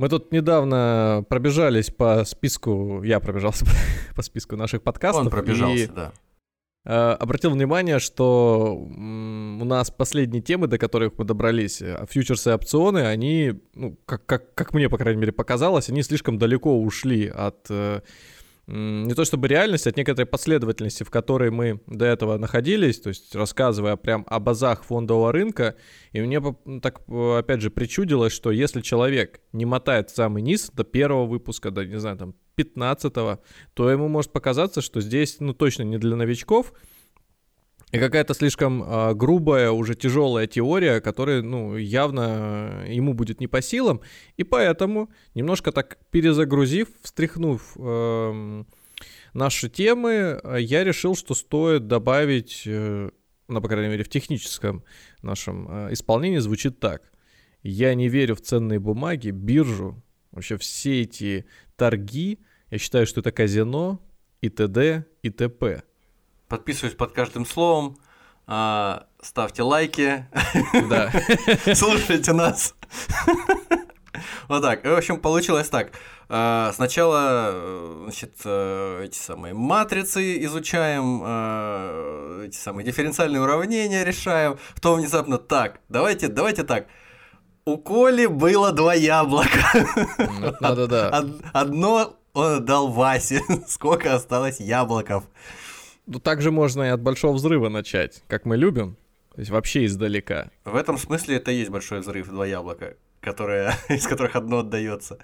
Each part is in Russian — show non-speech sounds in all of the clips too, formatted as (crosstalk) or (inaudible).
Мы тут недавно пробежались по списку, я пробежался (laughs) по списку наших подкастов. Он пробежался, и, да. Э, обратил внимание, что у нас последние темы, до которых мы добрались, э, фьючерсы и опционы, они, ну, как, как, как мне, по крайней мере, показалось, они слишком далеко ушли от... Не то чтобы реальности, от некоторой последовательности, в которой мы до этого находились, то есть рассказывая прям о базах фондового рынка, и мне так, э, опять же, причудилось, что если человек не мотает самый низ до первого выпуска, до, не знаю, там, 15 то ему может показаться, что здесь, ну, точно не для новичков, и какая-то слишком а, грубая, уже тяжелая теория, которая, ну, явно э, ему будет не по силам. И поэтому, немножко так перезагрузив, встряхнув эм, наши темы, э, я решил, что стоит добавить, э, ну, по крайней мере, в техническом нашем э, исполнении звучит так. Я не верю в ценные бумаги, биржу, вообще все эти торги. Я считаю, что это казино и т.д. и т.п. Подписываюсь под каждым словом. а, ставьте лайки. Да. (laughs) Слушайте нас. Вот так. В общем, получилось так. А, Сначала, э, значит, э, эти самые матрицы изучаем, э, эти самые дифференциальные уравнения решаем. Потом внезапно так, давайте, давайте так. У Коли было два яблока. Ну, Надо, да. Од- Одно он дал Васе. (laughs) Сколько осталось яблоков? Ну, также можно и от большого взрыва начать, как мы любим. То есть вообще издалека. В этом смысле это и есть большой взрыв, два яблока, которые, (laughs) из которых одно отдается.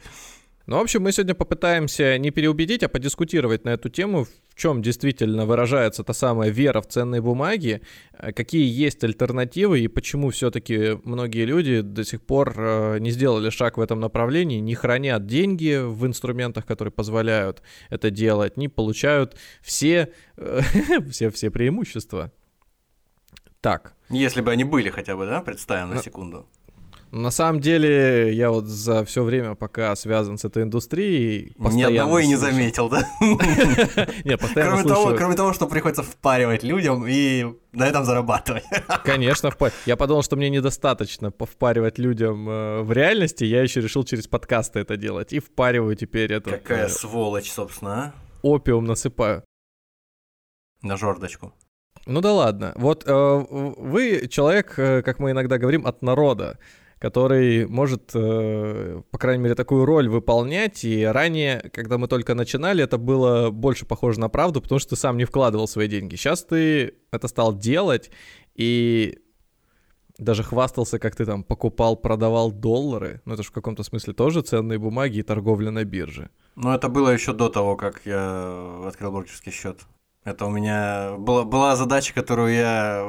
Ну, в общем, мы сегодня попытаемся не переубедить, а подискутировать на эту тему, в чем действительно выражается та самая вера в ценные бумаги, э, какие есть альтернативы и почему все-таки многие люди до сих пор э, не сделали шаг в этом направлении, не хранят деньги в инструментах, которые позволяют это делать, не получают все, э, (laughs) все, все преимущества. Так, Если бы они были хотя бы, да, представим на Ну, секунду. На самом деле, я вот за все время, пока связан с этой индустрией, Ни постоянно одного и не заметил, да? (laughs) Не, постоянно Кроме того, кроме того, что приходится впаривать людям и на этом зарабатывать. (laughs) Конечно, впа- я подумал, что мне недостаточно повпаривать людям э, в реальности, я еще решил через подкасты это делать. И впариваю теперь этот Какая э, сволочь, собственно, опиум насыпаю. а? На жердочку. Ну да ладно. Вот э, вы человек, э, как мы иногда говорим, от народа, который может, э, по крайней мере, такую роль выполнять. И ранее, когда мы только начинали, это было больше похоже на правду, потому что ты сам не вкладывал свои деньги. Сейчас ты это стал делать и даже хвастался, как ты там покупал, продавал доллары. Ну это же в каком-то смысле тоже ценные бумаги и торговля на бирже. Но это было еще до того, как я открыл брокерский счет. Это у меня была, была задача, которую я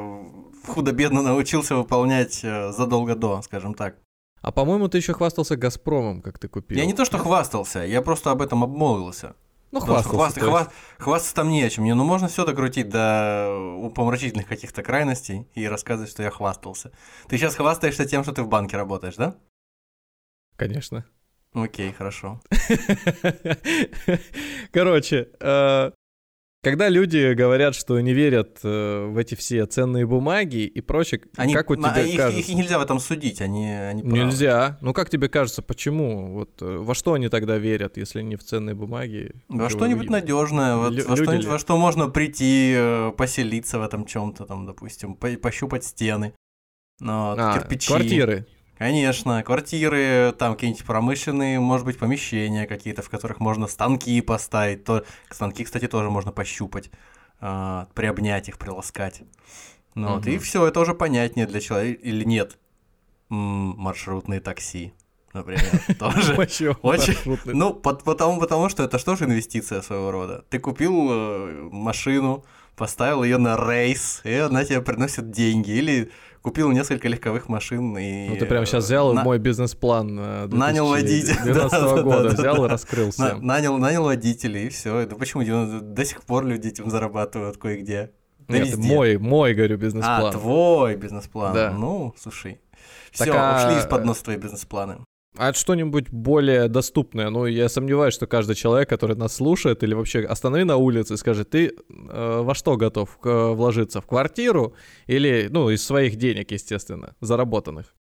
худо-бедно научился выполнять э, задолго до, скажем так. А по-моему, ты еще хвастался Газпромом, как ты купил. Я не то что хвастался, я просто об этом обмолвился. Ну, Потому хвастался. хваст- есть. хва- хвастаться там не о чем. Мне ну можно все докрутить до упомрачительных каких-то крайностей и рассказывать, что я хвастался. Ты сейчас хвастаешься тем, что ты в банке работаешь, да? Конечно. Окей, хорошо. (laughs) Короче, э, когда люди говорят, что не верят э, в эти все ценные бумаги и прочее, Они, как у на- тебя их, кажется? их нельзя в этом судить, они, они правы. Нельзя. Ну как тебе кажется, почему? Вот э, во что они тогда верят, если не в ценные бумаги? Во что-нибудь надежное, вот, Лю- во, ли? во что можно прийти, э, поселиться в этом чем-то, там, допустим, по- пощупать стены. Ну, вот, А, кирпичи. квартиры. Конечно, квартиры, там какие-нибудь промышленные, может быть, помещения какие-то, в которых можно станки поставить. То... Станки, кстати, тоже можно пощупать, а, приобнять их, приласкать. Ну, вот, и все, это уже понятнее для человека или нет. М, маршрутные такси, например, (laughs) тоже. Почему? Очень-. Ну, пот- потому, что это что же инвестиция своего рода. Ты купил э, машину, поставил ее на рейс, и она тебе приносит деньги. Или купил несколько легковых машин и... Ну, ты прямо сейчас взял на... мой бизнес-план э, нанял водителя 2012 года, взял и раскрыл всем. Нанял, нанял водителей, и все. Да почему до сих пор люди этим зарабатывают кое-где? Нет, мой, мой, говорю, бизнес-план. А, твой бизнес-план. Да. Ну, слушай. Все, а... ушли из-под носа твои бизнес-планы. А что-нибудь более доступное? Ну, я сомневаюсь, что каждый человек, который нас слушает, или вообще останови на улице и скажи, ты э, во что готов к, вложиться? В квартиру? Или, ну, из своих денег, естественно, заработанных?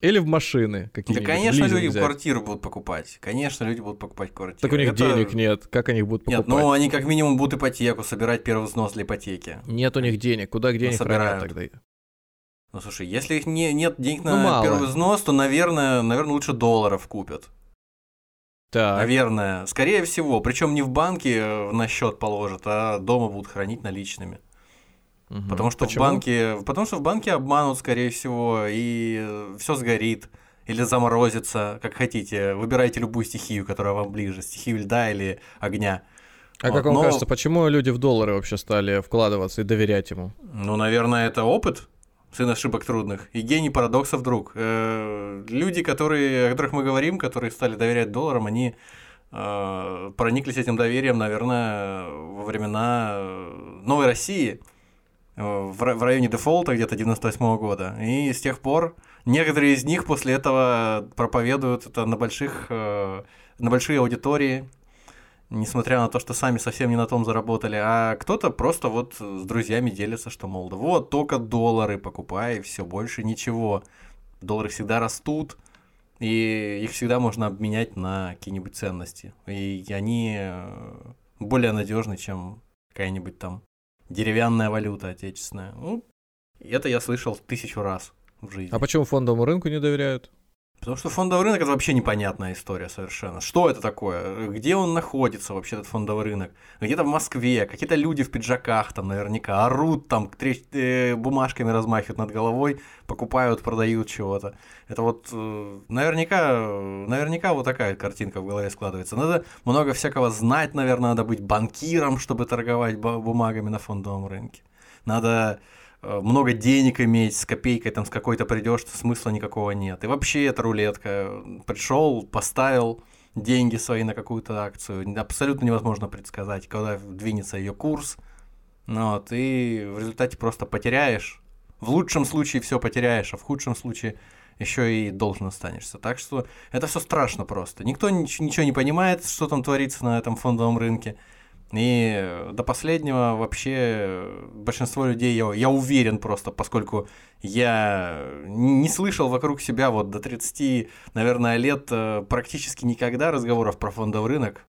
Или в машины какие-нибудь? Да, конечно, люди взять. квартиру будут покупать. Конечно, люди будут покупать квартиру. Так у них Это... денег нет. Как они будут покупать? Нет, ну они как минимум будут ипотеку собирать, первый взнос для ипотеки. Нет у них денег. Куда денег собирают тогда? Ну слушай, если их не, нет денег ну, на мало. первый взнос, то, наверное, наверное, лучше долларов купят. Так. Наверное. Скорее всего. Причем не в банке э, на счет положат, а дома будут хранить наличными. Угу. Потому что Почему? в банке. Потому что в банке обманут, скорее всего, и все сгорит. Или заморозится, как хотите. Выбирайте любую стихию, которая вам ближе. Стихию льда или огня. А вот. как вам Но... кажется, почему люди в доллары вообще стали вкладываться и доверять ему? Ну, наверное, это опыт сын ошибок трудных, и гений парадоксов друг. Э, люди, которые, о которых мы говорим, которые стали доверять долларам, они э, прониклись этим доверием, наверное, во времена э, Новой России, в районе дефолта где-то 98 -го года. И с тех пор некоторые из них после этого проповедуют это на больших, на большие аудитории, несмотря на то, что сами совсем не на том заработали, а кто-то просто вот с друзьями делится, что, мол, вот только доллары покупай, и все, больше ничего. Доллары всегда растут, и их всегда можно обменять на какие-нибудь ценности. И они э, более надежны, чем какая-нибудь там деревянная валюта отечественная. Ну, это я слышал тысячу раз в жизни. А почему фондовому рынку не доверяют? Потому что фондовый рынок это вообще непонятная история совершенно. Что это такое? Где он находится вообще, этот фондовый рынок? Где-то в Москве, какие-то люди в пиджаках там наверняка орут там, трещ... э, бумажками размахивают над головой, покупают, продают чего-то. Это вот э, наверняка, наверняка вот такая картинка в голове складывается. Надо много всякого знать, наверное, надо быть банкиром, чтобы торговать бумагами на фондовом рынке. Надо много денег иметь, с копейкой там с какой-то придешь, смысла никакого нет. И вообще это рулетка. Пришел, поставил деньги свои на какую-то акцию. Абсолютно невозможно предсказать, когда двинется ее курс. Ну вот, и в результате просто потеряешь. В лучшем случае все потеряешь, а в худшем случае еще и должен останешься. Так что это все страшно просто. Никто ничего не понимает, что там творится на этом фондовом рынке. И до последнего вообще большинство людей, я, я уверен просто, поскольку я не слышал вокруг себя вот до 30, наверное, лет э, практически никогда разговоров про фондовый рынок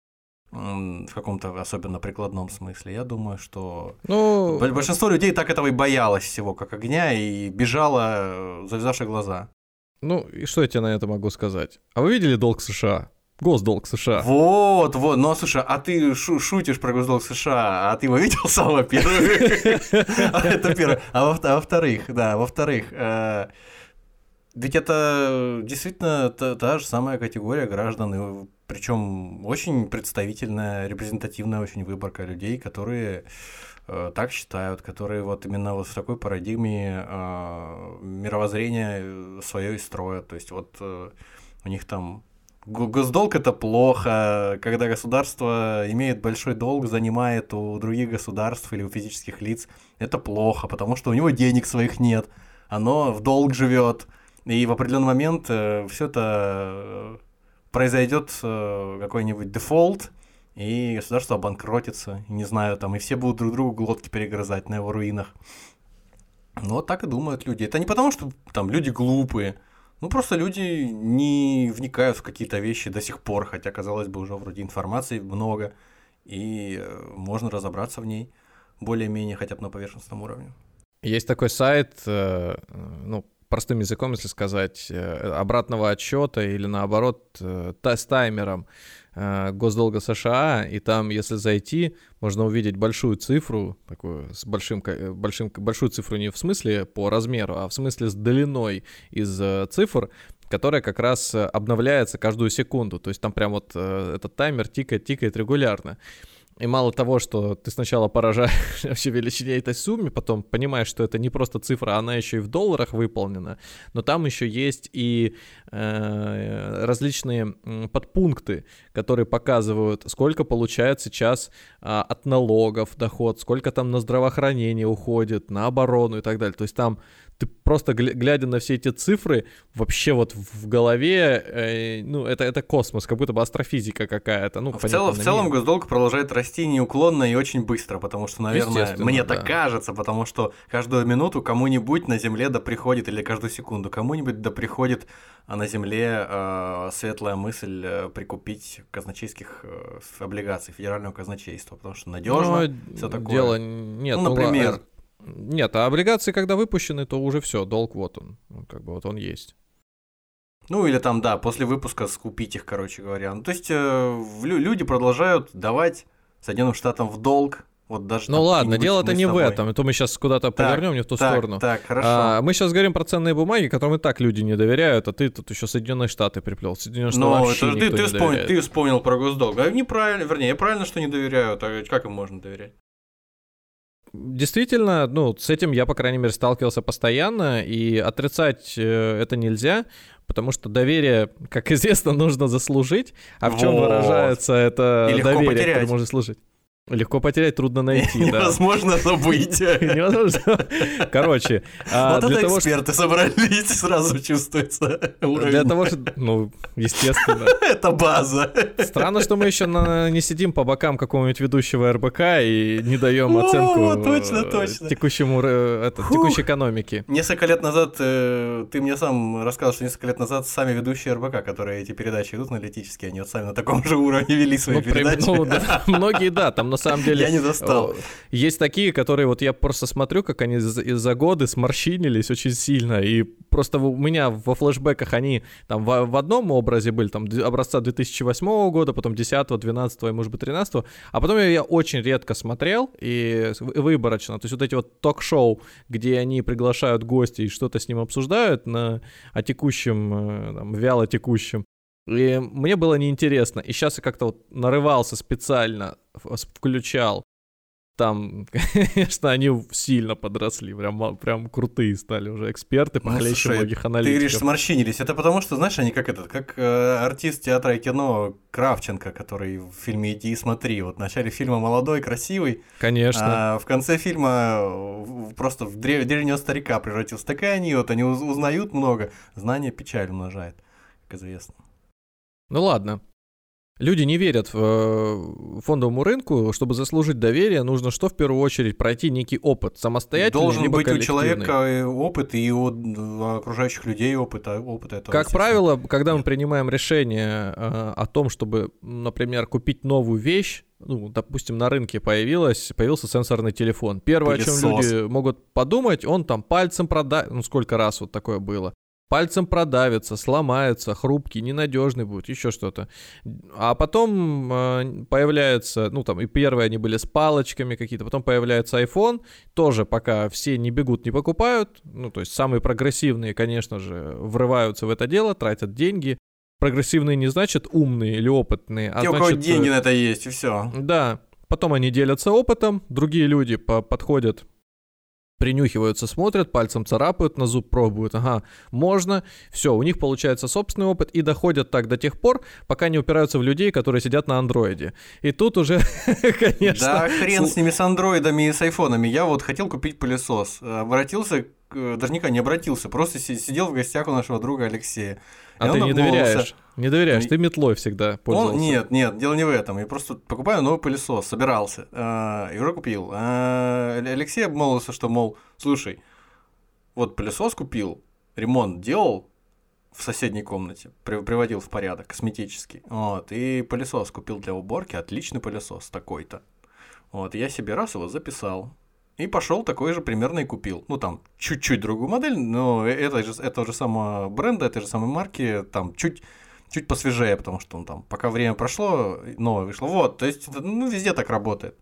в каком-то особенно прикладном смысле. Я думаю, что ну... большинство людей так этого и боялось всего, как огня, и бежало, э, завязавши глаза. Ну, и что я тебе на это могу сказать? А вы видели долг США? Госдолг США. Вот, вот. Ну, а слушай, а ты шу шутишь про госдолг США, а ты его видел (laughs) сам, во-первых? (laughs) Это первое. А, а во-вторых, да, во-вторых, э, ведь это действительно та же самая категория граждан, причем очень представительная, репрезентативная очень выборка людей, которые э, так считают, которые вот именно вот в такой парадигме э, мировоззрения свое и строят. То есть вот у них там Госдолг это плохо, когда государство имеет большой долг, занимает у других государств или у физических лиц, это плохо, потому что у него денег своих нет, оно в долг живет, и в определенный момент э, все это э, произойдет э, какой-нибудь дефолт, и государство обанкротится, не знаю, там, и все будут друг другу глотки перегрызать на его руинах. Ну, вот так и думают люди. Это не потому, что там люди глупые, ну, просто люди не вникают в какие-то вещи до сих пор, хотя, казалось бы, уже вроде информации много, и э, можно разобраться в ней более-менее хотя бы на поверхностном уровне. Есть такой сайт, э, ну, простым языком, если сказать, э, обратного отчета или наоборот с таймером госдолга США, и там, если зайти, можно увидеть большую цифру, такую с большим, большим, большую цифру не в смысле по размеру, а в смысле с длиной из цифр, которая как раз обновляется каждую секунду. То есть там прям вот этот таймер тикает, тикает регулярно. И мало того, что ты сначала поражаешь (laughs) вообще величине этой суммы, потом понимаешь, что это не просто цифра, она еще и в долларах выполнена, но там еще есть и э, различные подпункты, которые показывают, сколько получает сейчас э, от налогов доход, сколько там на здравоохранение уходит, на оборону и так далее. То есть там ты просто глядя на все эти цифры, вообще вот в голове, э, ну, это, это космос, как будто бы астрофизика какая-то. Ну, в, целом, в целом госдолг продолжает расти неуклонно и очень быстро, потому что, наверное, мне да. так кажется, потому что каждую минуту кому-нибудь на Земле да приходит, или каждую секунду кому-нибудь да приходит а на Земле э, светлая мысль э, прикупить казначейских э, облигаций федерального казначейства, потому что надежно, ну, все такое. Дело нет, ну, например. Ну, нет, а облигации, когда выпущены, то уже все, долг вот он, как бы вот он есть. Ну или там, да, после выпуска скупить их, короче говоря. Ну, то есть э, люди продолжают давать Соединенным Штатам в долг. Вот даже ну ладно, дело-то не в этом, а то мы сейчас куда-то повернем не в ту так, сторону. Так, хорошо. А, мы сейчас говорим про ценные бумаги, которым и так люди не доверяют, а ты тут еще Соединенные Штаты приплел. Соединенные Штаты Но вообще это, ты, ты, ты, вспомнил, ты вспомнил про госдолг. А неправильно, вернее, правильно, что не доверяют. А как им можно доверять? Действительно, ну, с этим я, по крайней мере, сталкивался постоянно, и отрицать э, это нельзя, потому что доверие, как (laughs) известно, нужно заслужить. А в чем выражается это доверие, которое можно служить? Легко потерять, трудно найти, да. Невозможно забыть. (laughs) Невозможно. Короче, а вот это эксперты собрались, сразу чувствуется уровень. Для того, что, ну, естественно. (laughs) Это база. Странно, что мы еще не сидим по бокам какого-нибудь ведущего РБК и не даем оценку точно, э, точно. текущему текущей экономике. Несколько лет назад э, ты мне сам рассказал, что несколько лет назад сами ведущие РБК, которые эти передачи идут аналитические, они вот сами на таком же уровне вели свои ну, передачи. Ну, (laughs) многие, да, там на самом деле... Я не достал. Есть такие, которые вот я просто смотрю, как они за годы сморщинились очень сильно, и просто у меня во флешбеках они там в, одном образе были, там образца 2008 года, потом 10, 12 и, может быть, 13, а потом я, я очень редко смотрел и выборочно, то есть вот эти вот ток-шоу, где они приглашают гостей и что-то с ним обсуждают на, о текущем, э, там, вяло текущем, и мне было неинтересно. И сейчас я как-то вот нарывался специально, включал. Там, (laughs) конечно, они сильно подросли, прям, прям крутые стали уже эксперты, ну, похлеще слушай, многих аналитиков. Ты говоришь, сморщинились. Это потому, что, знаешь, они как этот, как э, артист театра и кино Кравченко, который в фильме «Иди и смотри». Вот в начале фильма молодой, красивый. Конечно. А в конце фильма просто в древ- древнего старика превратился. Так и они, вот они узнают много. Знание печаль умножает, как известно. Ну ладно. Люди не верят в э, фондовому рынку. Чтобы заслужить доверие, нужно что в первую очередь пройти некий опыт самостоятельный Должен либо быть у человека опыт и у окружающих людей опыт, а опыт этого. Как правило, когда мы принимаем решение э, о том, чтобы, например, купить новую вещь, ну, допустим, на рынке появилась, появился сенсорный телефон. Первое, Пылесос. о чем люди могут подумать, он там пальцем продать, ну сколько раз вот такое было пальцем продавится, сломается, хрупкий, ненадежный будет, еще что-то. А потом э, появляется, ну там и первые они были с палочками какие-то, потом появляется iPhone, тоже пока все не бегут, не покупают, ну то есть самые прогрессивные, конечно же, врываются в это дело, тратят деньги. Прогрессивные не значит умные или опытные, а Те, значит... у кого деньги на это есть, и все. Да, потом они делятся опытом, другие люди по подходят принюхиваются, смотрят, пальцем царапают, на зуб пробуют, ага, можно, все, у них получается собственный опыт и доходят так до тех пор, пока не упираются в людей, которые сидят на андроиде. И тут уже, (laughs) конечно... Да хрен с ними, с андроидами и с айфонами. Я вот хотел купить пылесос, обратился Э, даже никогда не обратился, просто сидел в гостях у нашего друга Алексея. А ты не доверяешь? Не доверяешь, ты метлой всегда пользовался. Он, нет, нет, дело не в этом. Я просто покупаю новый пылесос, собирался, э, и уже купил. Э, Алексей обмолвился, что, мол, слушай, вот пылесос купил, ремонт делал в соседней комнате, приводил в порядок, косметический. Вот, и пылесос купил для уборки, отличный пылесос такой-то. Вот, я себе раз его записал, и пошел такой же примерно и купил. Ну, там, чуть-чуть другую модель, но это же, этого же самого бренда, этой же самой марки, там, чуть, чуть посвежее, потому что он там, пока время прошло, новое вышло. Вот, то есть, ну, везде так работает.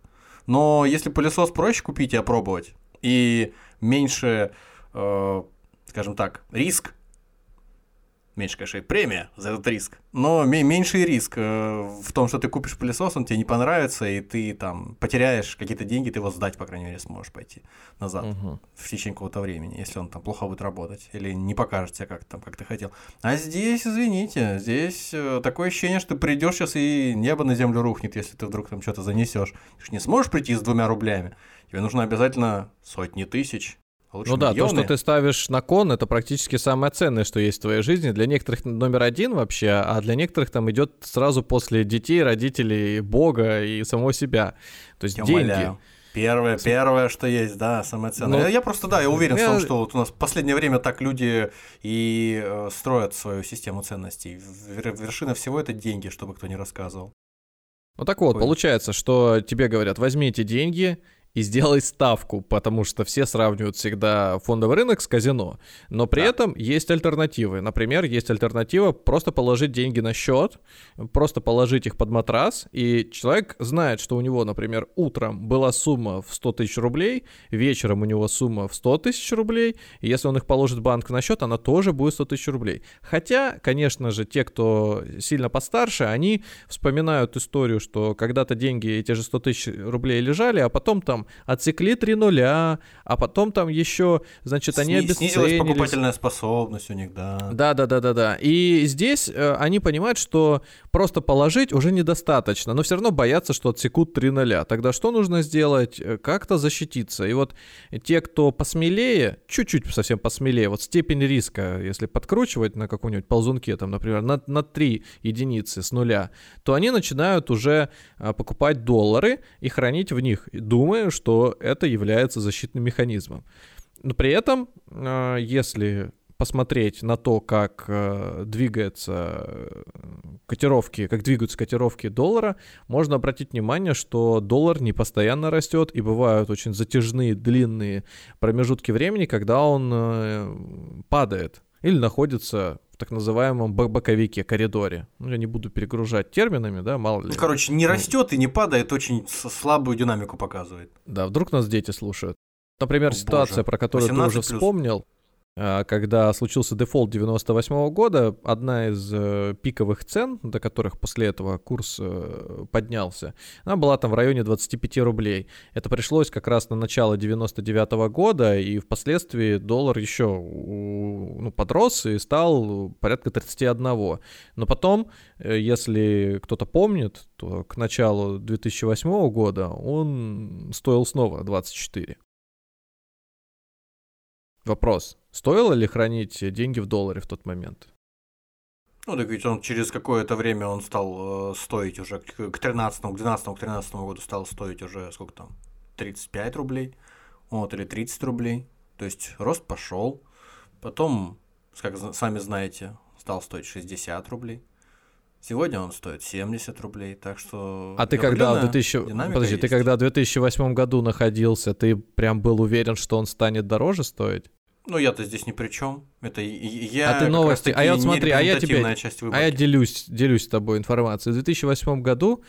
Но если пылесос проще купить и опробовать, и меньше, э, скажем так, риск Меньше, конечно, и премия за этот риск. Но меньший риск э, в том, что ты купишь пылесос, он тебе не понравится, и ты там потеряешь какие-то деньги, ты его сдать, по крайней мере, сможешь пойти назад угу. в течение какого-то времени, если он там плохо будет работать или не покажет тебе как, там, как ты хотел. А здесь, извините, здесь э, такое ощущение, что ты придешь сейчас и небо на землю рухнет, если ты вдруг там что-то занесешь. Ты же не сможешь прийти с двумя рублями. Тебе нужно обязательно сотни тысяч, Лучше ну да, то, что ты ставишь на кон, это практически самое ценное, что есть в твоей жизни. Для некоторых номер один вообще, а для некоторых там идет сразу после детей, родителей, Бога и самого себя. То есть я деньги. Умоляю. Первое, первое, что есть, да, самое ценное. Но... Ну, я просто, да, я уверен я... в том, что вот у нас в последнее время так люди и э, строят свою систему ценностей. Вершина всего это деньги, чтобы кто не рассказывал. Ну так вот, Ой. получается, что тебе говорят, возьмите деньги, и сделай ставку, потому что все сравнивают всегда фондовый рынок с казино. Но при да. этом есть альтернативы. Например, есть альтернатива просто положить деньги на счет, просто положить их под матрас, и человек знает, что у него, например, утром была сумма в 100 тысяч рублей, вечером у него сумма в 100 тысяч рублей, и если он их положит банк на счет, она тоже будет 100 тысяч рублей. Хотя, конечно же, те, кто сильно постарше, они вспоминают историю, что когда-то деньги, эти же 100 тысяч рублей лежали, а потом там там отсекли три нуля, а потом там еще, значит, они Сни- обесценились. Снизилась покупательная способность у них, да. Да, да, да, да, да. И здесь э, они понимают, что просто положить уже недостаточно, но все равно боятся, что отсекут три нуля. Тогда что нужно сделать? Э, как-то защититься. И вот те, кто посмелее, чуть-чуть совсем посмелее, вот степень риска, если подкручивать на каком-нибудь ползунке, там, например, на, на 3 единицы с нуля, то они начинают уже э, покупать доллары и хранить в них, думая, что это является защитным механизмом. Но при этом, э, если посмотреть на то, как э, двигаются э, котировки, как двигаются котировки доллара, можно обратить внимание, что доллар не постоянно растет, и бывают очень затяжные, длинные промежутки времени, когда он падает или находится в так называемом боковике, коридоре. Ну, я не буду перегружать терминами, да, мало ли. Ну, короче, не растет и не падает, очень слабую динамику показывает. Да, вдруг нас дети слушают. Например, О, ситуация, боже. про которую ты уже вспомнил, а, когда случился дефолт 98 -го года, одна из э, пиковых цен, до которых после этого курс э, поднялся, она была там в районе 25 рублей. Это пришлось как раз на начало 99 -го года, и впоследствии доллар еще ну, подрос и стал порядка 31. Но потом, э, если кто-то помнит, то к началу 2008 года он стоил снова 24. Вопрос. Стоило ли хранить деньги в долларе в тот момент? Ну, так ведь он через какое-то время он стал э, стоить уже к 13 к 12 к 13 году стал стоить уже сколько там? 35 рублей. Вот, или 30 рублей. То есть рост пошел. Потом, как сами знаете, стал стоить 60 рублей. Сегодня он стоит 70 рублей, так что... А ты когда в 2000... Подожди, есть. ты когда в 2008 году находился, ты прям был уверен, что он станет дороже стоить? Ну, я-то здесь ни при чем. Это я. А ты новости. А я вот смотри, а я тебе. А я делюсь, делюсь с тобой информацией. В 2008 году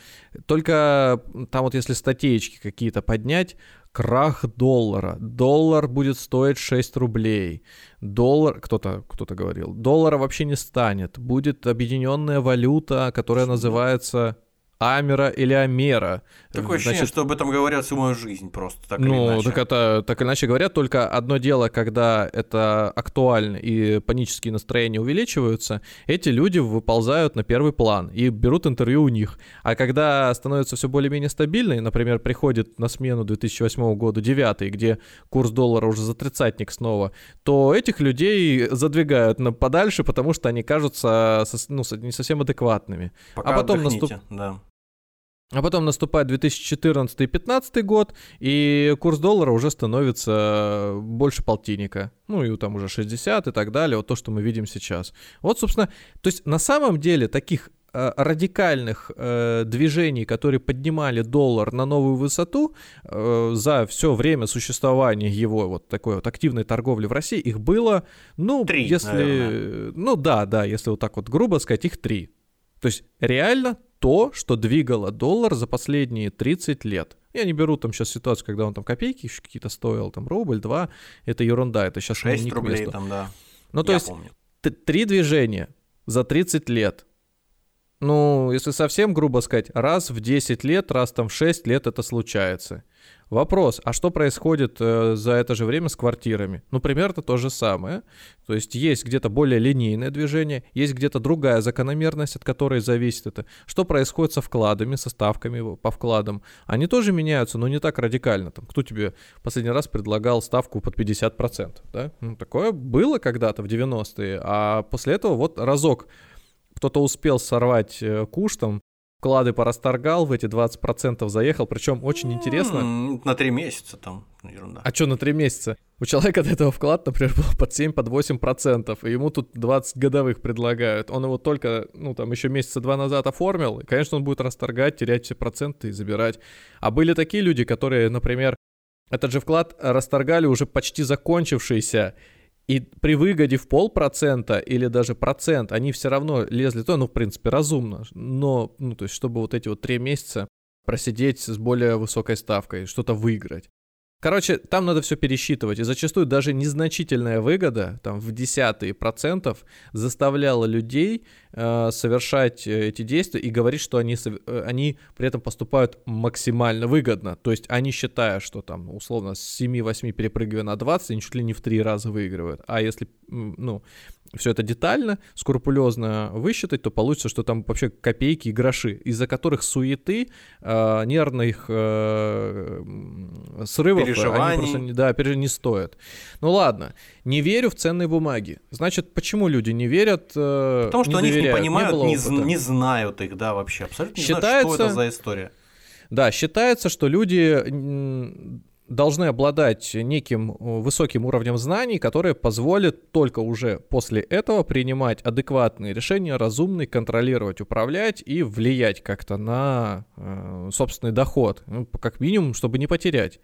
только там вот если статейки какие-то поднять, крах доллара. Доллар будет стоить 6 рублей. Доллар, кто-то кто говорил, доллара вообще не станет. Будет объединенная валюта, которая называется Амера или Амера. Такое Значит, ощущение, что об этом говорят всю мою жизнь просто, так ну, или иначе. так это, так иначе говорят, только одно дело, когда это актуально и панические настроения увеличиваются, эти люди выползают на первый план и берут интервью у них. А когда становится все более-менее стабильно, и, например, приходит на смену 2008 года 9 где курс доллара уже за тридцатник снова, то этих людей задвигают на подальше, потому что они кажутся ну, не совсем адекватными. Пока а потом наступ... да. А потом наступает 2014 и 2015 год, и курс доллара уже становится больше полтинника. Ну, и там уже 60 и так далее, вот то, что мы видим сейчас. Вот, собственно, то есть на самом деле таких э, радикальных э, движений, которые поднимали доллар на новую высоту э, за все время существования его вот такой вот активной торговли в России, их было, ну, три, если, наверное. ну да, да, если вот так вот грубо сказать, их три. То есть реально то, что двигало доллар за последние 30 лет. Я не беру там сейчас ситуацию, когда он там копейки еще какие-то стоил, там рубль, два, это ерунда, это сейчас 6 не рублей месту. там, да. Ну, то Я есть, помню. три движения за 30 лет. Ну, если совсем грубо сказать, раз в 10 лет, раз там в 6 лет это случается. Вопрос, а что происходит э, за это же время с квартирами? Ну, примерно то же самое. То есть есть где-то более линейное движение, есть где-то другая закономерность, от которой зависит это. Что происходит со вкладами, со ставками по вкладам? Они тоже меняются, но не так радикально. Там, кто тебе последний раз предлагал ставку под 50%? Да? Ну, такое было когда-то в 90-е, а после этого вот разок кто-то успел сорвать э, куш там, вклады порасторгал, в эти 20% заехал, причем очень интересно. На 3 месяца там, ерунда. А что на 3 месяца? У человека до этого вклад, например, был под 7, под 8%, и ему тут 20 годовых предлагают. Он его только, ну, там, еще месяца два назад оформил, и, конечно, он будет расторгать, терять все проценты и забирать. А были такие люди, которые, например, этот же вклад расторгали уже почти закончившийся, и при выгоде в полпроцента или даже процент, они все равно лезли то, ну, в принципе, разумно. Но, ну, то есть, чтобы вот эти вот три месяца просидеть с более высокой ставкой, что-то выиграть. Короче, там надо все пересчитывать, и зачастую даже незначительная выгода, там в десятые процентов, заставляла людей э, совершать э, эти действия и говорить, что они, э, они при этом поступают максимально выгодно. То есть они считая, что там условно с 7-8 перепрыгивая на 20, они чуть ли не в три раза выигрывают. А если, ну, все это детально, скрупулезно высчитать, то получится, что там вообще копейки и гроши, из-за которых суеты, э, нервных э, срывов, они просто не, да, не стоят. Ну ладно, не верю в ценные бумаги. Значит, почему люди не верят? Э, Потому что не они доверяют? их не понимают, не, не, не знают их, да, вообще, абсолютно не считается, знают, что это за история. Да, считается, что люди должны обладать неким э, высоким уровнем знаний, которые позволят только уже после этого принимать адекватные решения, разумные, контролировать, управлять и влиять как-то на э, собственный доход, ну, как минимум, чтобы не потерять.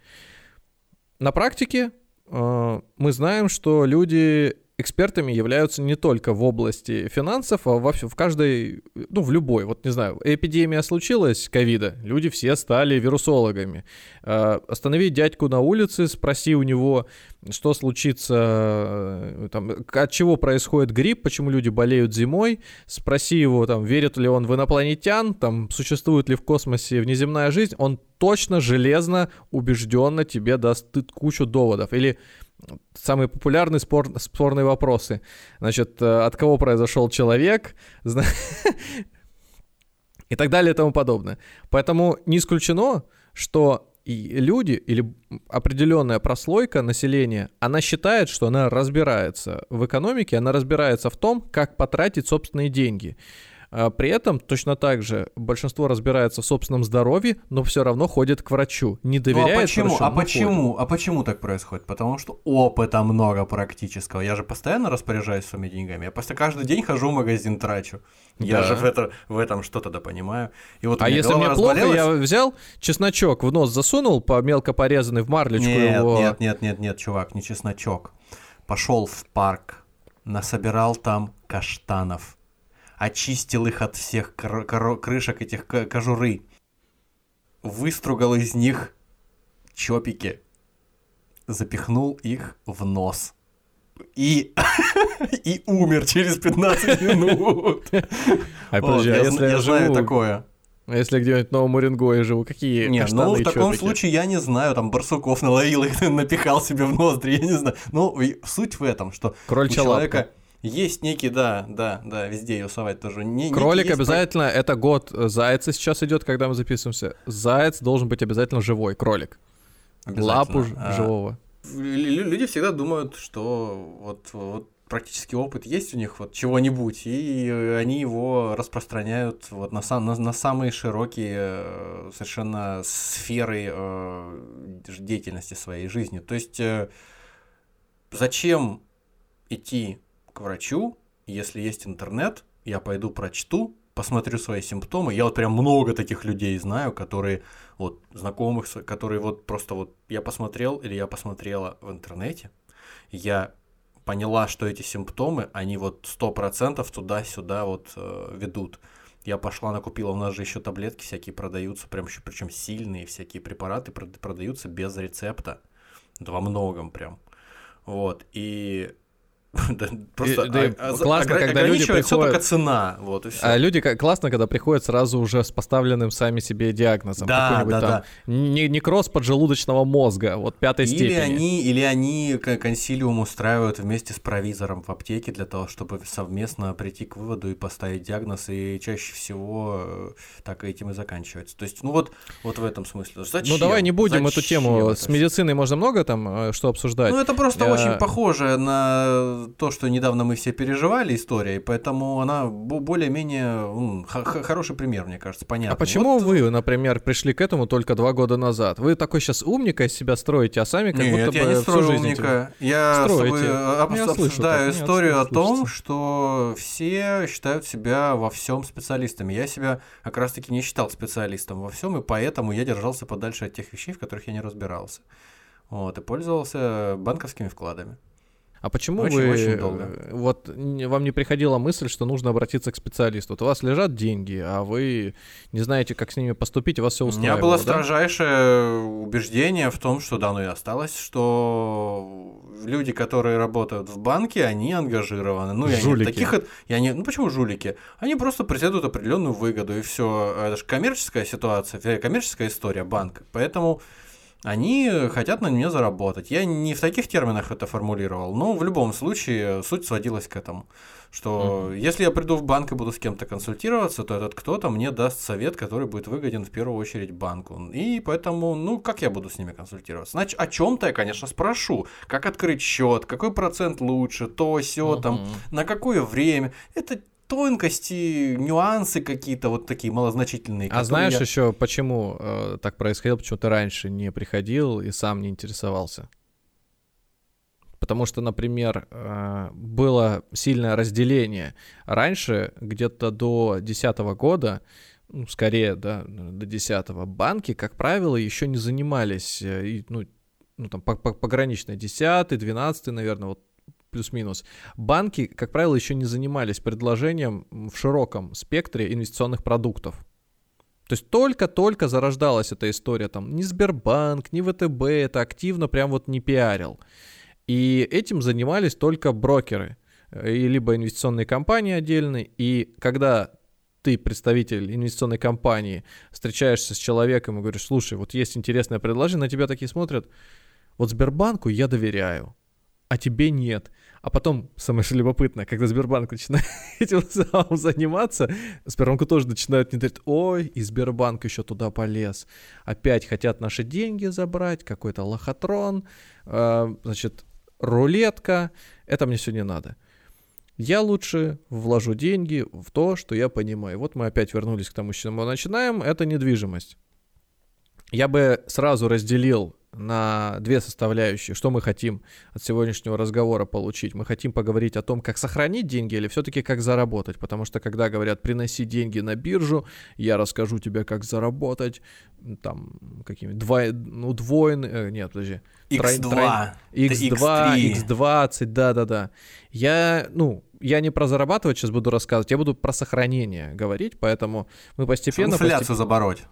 На практике э, мы знаем, что люди экспертами являются не только в области финансов, а во, в каждой, ну, в любой. Вот, не знаю, эпидемия случилась, ковида, люди все стали вирусологами. Э, останови дядьку на улице, спроси у него, что случится, э, там, от чего происходит грипп, почему люди болеют зимой, спроси его, там, верит ли он в инопланетян, там, существует ли в космосе внеземная жизнь, он точно, железно, убежденно тебе даст кучу доводов. Или самые популярные спор, спорные вопросы. Значит, э, от кого произошел человек, (laughs) и так далее и тому подобное. Поэтому не исключено, что и люди или определенная прослойка населения, она считает, что она разбирается в экономике, она разбирается в том, как потратить собственные деньги. А при этом точно так же большинство разбирается в собственном здоровье, но все равно ходит к врачу, не доверяет ну, а почему? врачу. А почему? А почему так происходит? Потому что опыта много практического. Я же постоянно распоряжаюсь своими деньгами. Я просто каждый день хожу в магазин трачу. Я да. же в, это, в этом что-то да понимаю. И вот а если мне плохо, я взял чесночок в нос засунул, по мелко порезанный в марлечку нет, его. Нет, нет, нет, нет, чувак, не чесночок. Пошел в парк, насобирал там каштанов очистил их от всех крышек этих кожуры, выстругал из них чопики, запихнул их в нос. И, (laughs) и умер через 15 минут. (laughs) А подожди, а если я, знаю такое. А если где-нибудь в Новом Уренгое живу, какие Не, ну в таком случае я не знаю, там барсуков наловил их, (laughs) напихал себе в ноздри, я не знаю. Ну, суть в этом, что у человека... Есть некий, да, да, да, везде ее совать тоже. Не, Кролик обязательно, про... это год зайца сейчас идет, когда мы записываемся. Заяц должен быть обязательно живой, кролик. Лапу а, живого. Люди всегда думают, что вот, вот практический опыт есть у них вот чего-нибудь, и они его распространяют вот на, сам, на, на самые широкие э, совершенно сферы э, деятельности своей жизни. То есть э, зачем идти к врачу, если есть интернет, я пойду прочту, посмотрю свои симптомы. Я вот прям много таких людей знаю, которые вот знакомых, которые вот просто вот я посмотрел или я посмотрела в интернете, я поняла, что эти симптомы, они вот сто процентов туда-сюда вот э, ведут. Я пошла, накупила, у нас же еще таблетки всякие продаются, прям еще причем сильные всякие препараты продаются без рецепта. Да во многом прям. Вот, и (laughs) Просто да и а- а- классно, когда люди приходят- только цена, вот и все. А люди классно, когда приходят сразу уже с поставленным сами себе диагнозом. Да, какой-нибудь да, там не- Некроз поджелудочного мозга, вот пятой Или степени. они, или они консилиум устраивают вместе с провизором в аптеке для того, чтобы совместно прийти к выводу и поставить диагноз, и чаще всего э, так этим и заканчивается. То есть, ну вот, вот в этом смысле. Зачем? Ну давай не будем эту тему. это С медициной можно много там э, что обсуждать. Ну, это просто Я- очень похоже на то, что недавно мы все переживали история, и поэтому она бо- более-менее хороший пример, мне кажется, понятно. А почему Вот- вы, например, пришли к этому только два года назад? Вы такой сейчас умника из себя строите, а сами как Нет, будто я бы не всю жизнь этим- умника. Я с Строите. э, об- Я слышу обсуждаю так, нет, историю о слышится. том, что все считают себя во всем специалистами. Я себя как раз-таки не считал специалистом во всем, и поэтому я держался подальше от тех вещей, в которых я не разбирался. Вот, и пользовался банковскими вкладами. А почему Очень- вы очень долго. э, вот вам не приходила мысль, что нужно обратиться к специалисту? Вот у вас лежат деньги, а вы не знаете, как с ними поступить, и вас все У устраивало, меня было да? строжайшее убеждение в том, что да, ну и осталось, что люди, которые работают в банке, они ангажированы. Ну, я не, Жулики. таких, я не, ну почему жулики? Они просто преследуют определенную выгоду, и все. Это же коммерческая ситуация, э, коммерческая история банка. Поэтому они хотят на мне заработать. Я не в таких терминах это формулировал, но в любом случае суть сводилась к этому. Что если я приду в банк и буду с кем-то консультироваться, то этот кто-то мне даст совет, который будет выгоден в первую очередь банку. И поэтому, ну, как я буду с ними консультироваться? Значит, о чем-то я, конечно, спрошу. Как открыть счет, какой процент лучше, то, все, там, Мгм. на какое время. Это тонкости, нюансы какие-то вот такие малозначительные. А знаешь я- еще, почему э, так происходило, почему ты раньше не приходил и сам не интересовался? Потому что, например, э, было сильное разделение. Раньше, где-то до 2010 года, ну, скорее, да, до 10 банки, как правило, еще не занимались, э, и, ну, ну, там, по- по- пограничные 10 12 наверное, вот плюс-минус. Банки, как правило, еще не занимались предложением в широком спектре инвестиционных продуктов. То есть только-только зарождалась эта история, там, ни Сбербанк, ни ВТБ это активно прям вот не пиарил. И этим занимались только брокеры, э, и либо инвестиционные компании отдельные. И когда ты, представитель инвестиционной компании, встречаешься с человеком и говоришь, слушай, вот есть интересное предложение, на тебя такие смотрят, вот Сбербанку я доверяю, а тебе нет. А потом, самое что любопытное, когда Сбербанк начинает (laughs) этим заниматься, Сбербанку тоже начинают не доверять. Ой, и Сбербанк еще туда полез. Опять хотят наши деньги забрать, какой-то лохотрон, э, значит, рулетка. Это мне все не надо. Я лучше вложу деньги в то, что я понимаю. Вот мы опять вернулись к тому, с чего мы начинаем. Это недвижимость. Я бы сразу разделил на две составляющие, что мы хотим от сегодняшнего разговора получить. Мы хотим поговорить о том, как сохранить деньги или все-таки как заработать. Потому что когда говорят приноси деньги на биржу, я расскажу тебе, как заработать, там какими два, ну, двойные, э, нет, подожди, трой- X2. трой- это X2, X3. X20, да-да-да. Я, ну, я не про зарабатывать сейчас буду рассказывать, я буду про сохранение говорить, поэтому мы постепенно... Инфляцию забороть.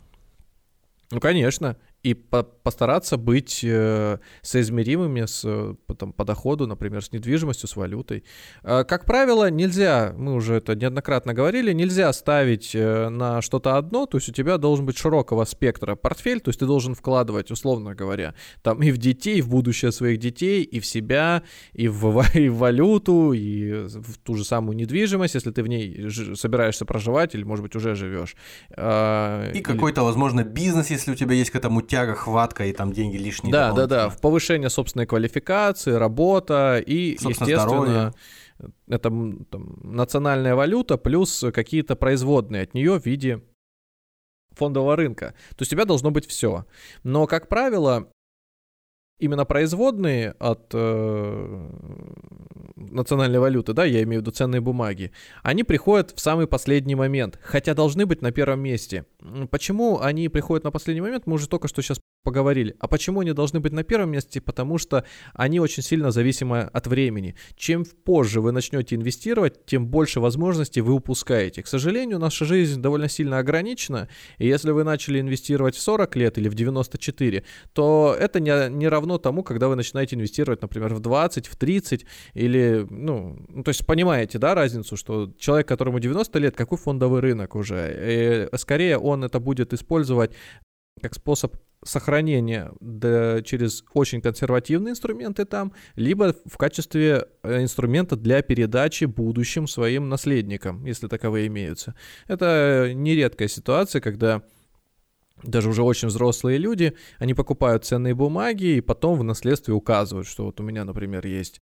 Ну, конечно. И по- постараться быть э, соизмеримыми с, э, по, там, по доходу, например, с недвижимостью, с валютой. Э, как правило, нельзя, мы уже это неоднократно говорили, нельзя ставить э, на что-то одно, то есть у тебя должен быть широкого спектра портфель, то есть ты должен вкладывать, условно говоря, там и в детей, и в будущее своих детей, и в себя, и в, (laughs) и в валюту, и в ту же самую недвижимость, если ты в ней собираешься проживать или, может быть, уже живешь. Э, И или- какой-то, возможно, бизнес, если у тебя есть к этому тяга, хватка и там деньги лишние. Да, да, да. В повышение собственной квалификации, работа и, Собственно, естественно, это м, там, национальная валюта плюс какие-то производные от нее в виде фондового рынка. То есть у тебя должно быть все. Но, как правило, именно производные от э, национальной валюты, да, я имею в виду ценные бумаги, они приходят в самый последний момент, хотя должны быть на первом месте. Почему они приходят на последний момент, мы уже только что сейчас поговорили. А почему они должны быть на первом месте? Потому что они очень сильно зависимы от времени. Чем позже вы начнете инвестировать, тем больше возможностей вы упускаете. К сожалению, наша жизнь довольно сильно ограничена, и если вы начали инвестировать в 40 лет или в 94, то это не, не равно тому, когда вы начинаете инвестировать, например, в 20, в 30 или ну, ну, то есть понимаете, да, разницу, что человек, которому 90 лет, какой фондовый рынок уже? И скорее он это будет использовать как способ сохранения да, через очень консервативные инструменты там, либо в качестве э, инструмента для передачи будущим своим наследникам, если таковые имеются. Это нередкая ситуация, когда даже уже очень взрослые люди, они покупают ценные бумаги и потом в наследстве указывают, что вот у меня, например, есть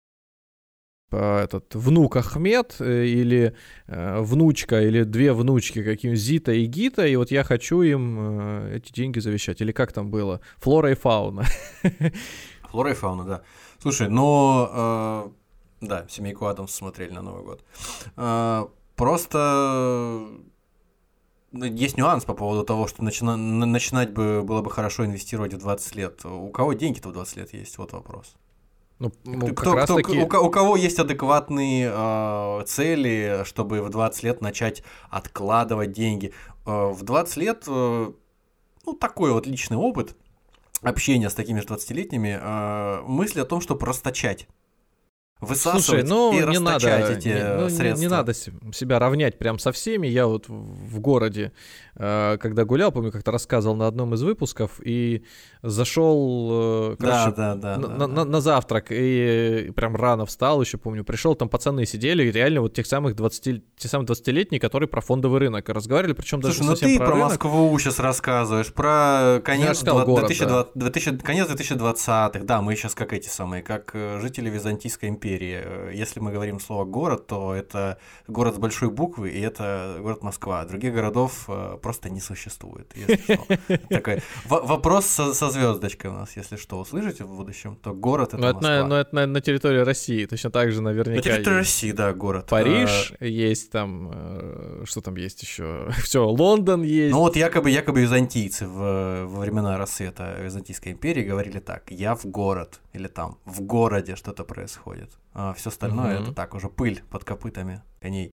этот внук Ахмед э, или э, внучка или две внучки какие-нибудь Зита и Гита, и вот я хочу им э, эти деньги завещать. Или как там было? Флора и фауна. (laughs) Флора и фауна, да. Слушай, но э, да, семейку Адамс смотрели на Новый год. Э, просто есть нюанс по поводу того, что начина... начинать бы было бы хорошо инвестировать в 20 лет. У кого деньги-то в 20 лет есть? Вот вопрос. Ну, ну, кто, кто, таки... у, у кого есть адекватные э, цели, чтобы в 20 лет начать откладывать деньги? Э, в 20 лет, э, ну, такой вот личный опыт общения с такими же 20-летними, э, мысли о том, что расточать высасывать Слушай, ну, и не надо, эти не, ну, средства. Не, не надо себя равнять прям со всеми. Я вот в городе, э, когда гулял, помню, как-то рассказывал на одном из выпусков, и зашел, э, короче, да, да, да, на, да, на, на завтрак, и прям рано встал, еще помню, пришел, там пацаны сидели, реально вот тех самых 20, те самые 20-летние, которые про фондовый рынок разговаривали, причем даже Слушай, ну ты про, про рынок. Москву сейчас рассказываешь, про конец, 20, город, 2020, да. 2000, конец 2020-х, да, мы сейчас как эти самые, как э, жители Византийской империи империи. Э, если мы говорим слово город, то это город с большой буквы, и это город Москва. Других городов э, просто не существует, (laughs) Такой вопрос со звездочкой у нас, если что, услышите в будущем, то город это Москва. Но это на территории России, точно так же наверняка. На территории России, да, город. Париж а, есть там, э, что там есть еще? (laughs) Все, Лондон есть. Ну вот якобы, якобы византийцы в, во времена рассвета Византийской империи говорили так, я в город, или там в городе что-то происходит. А все остальное угу. это так, уже пыль под копытами коней.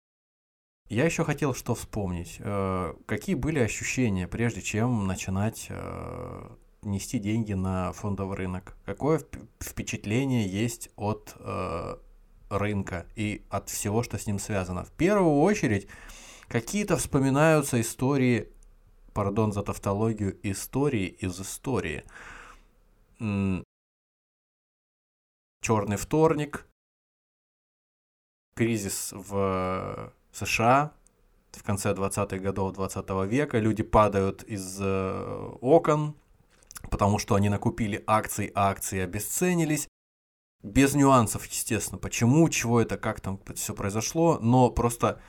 Я еще хотел что вспомнить. Э, какие были ощущения, прежде чем начинать э, нести деньги на фондовый рынок? Какое впечатление есть от э, рынка и от всего, что с ним связано? В первую очередь, какие-то вспоминаются истории, пардон за тавтологию, истории из истории. Черный вторник, кризис в США в конце 20-х годов 20 -го века. Люди падают из э, окон, потому что они накупили акции, а акции обесценились. Без нюансов, естественно, почему, чего это, как там все произошло, но просто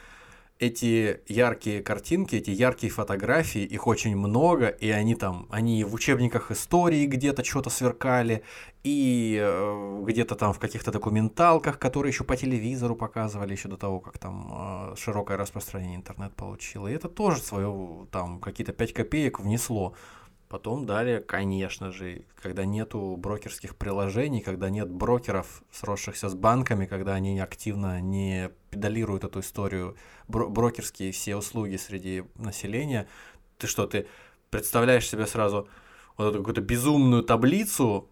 эти яркие картинки, эти яркие фотографии, их очень много, и они там, они в учебниках истории где-то что-то сверкали, и э, где-то там в каких-то документалках, которые еще по телевизору показывали, еще до того, как там э, широкое распространение интернет получило. И это тоже свое, там, какие-то 5 копеек внесло Потом далее, конечно же, когда нету брокерских приложений, когда нет брокеров, сросшихся с банками, когда они активно не педалируют эту историю, бро- брокерские все услуги среди населения, ты что, ты представляешь себе сразу вот эту какую-то безумную таблицу,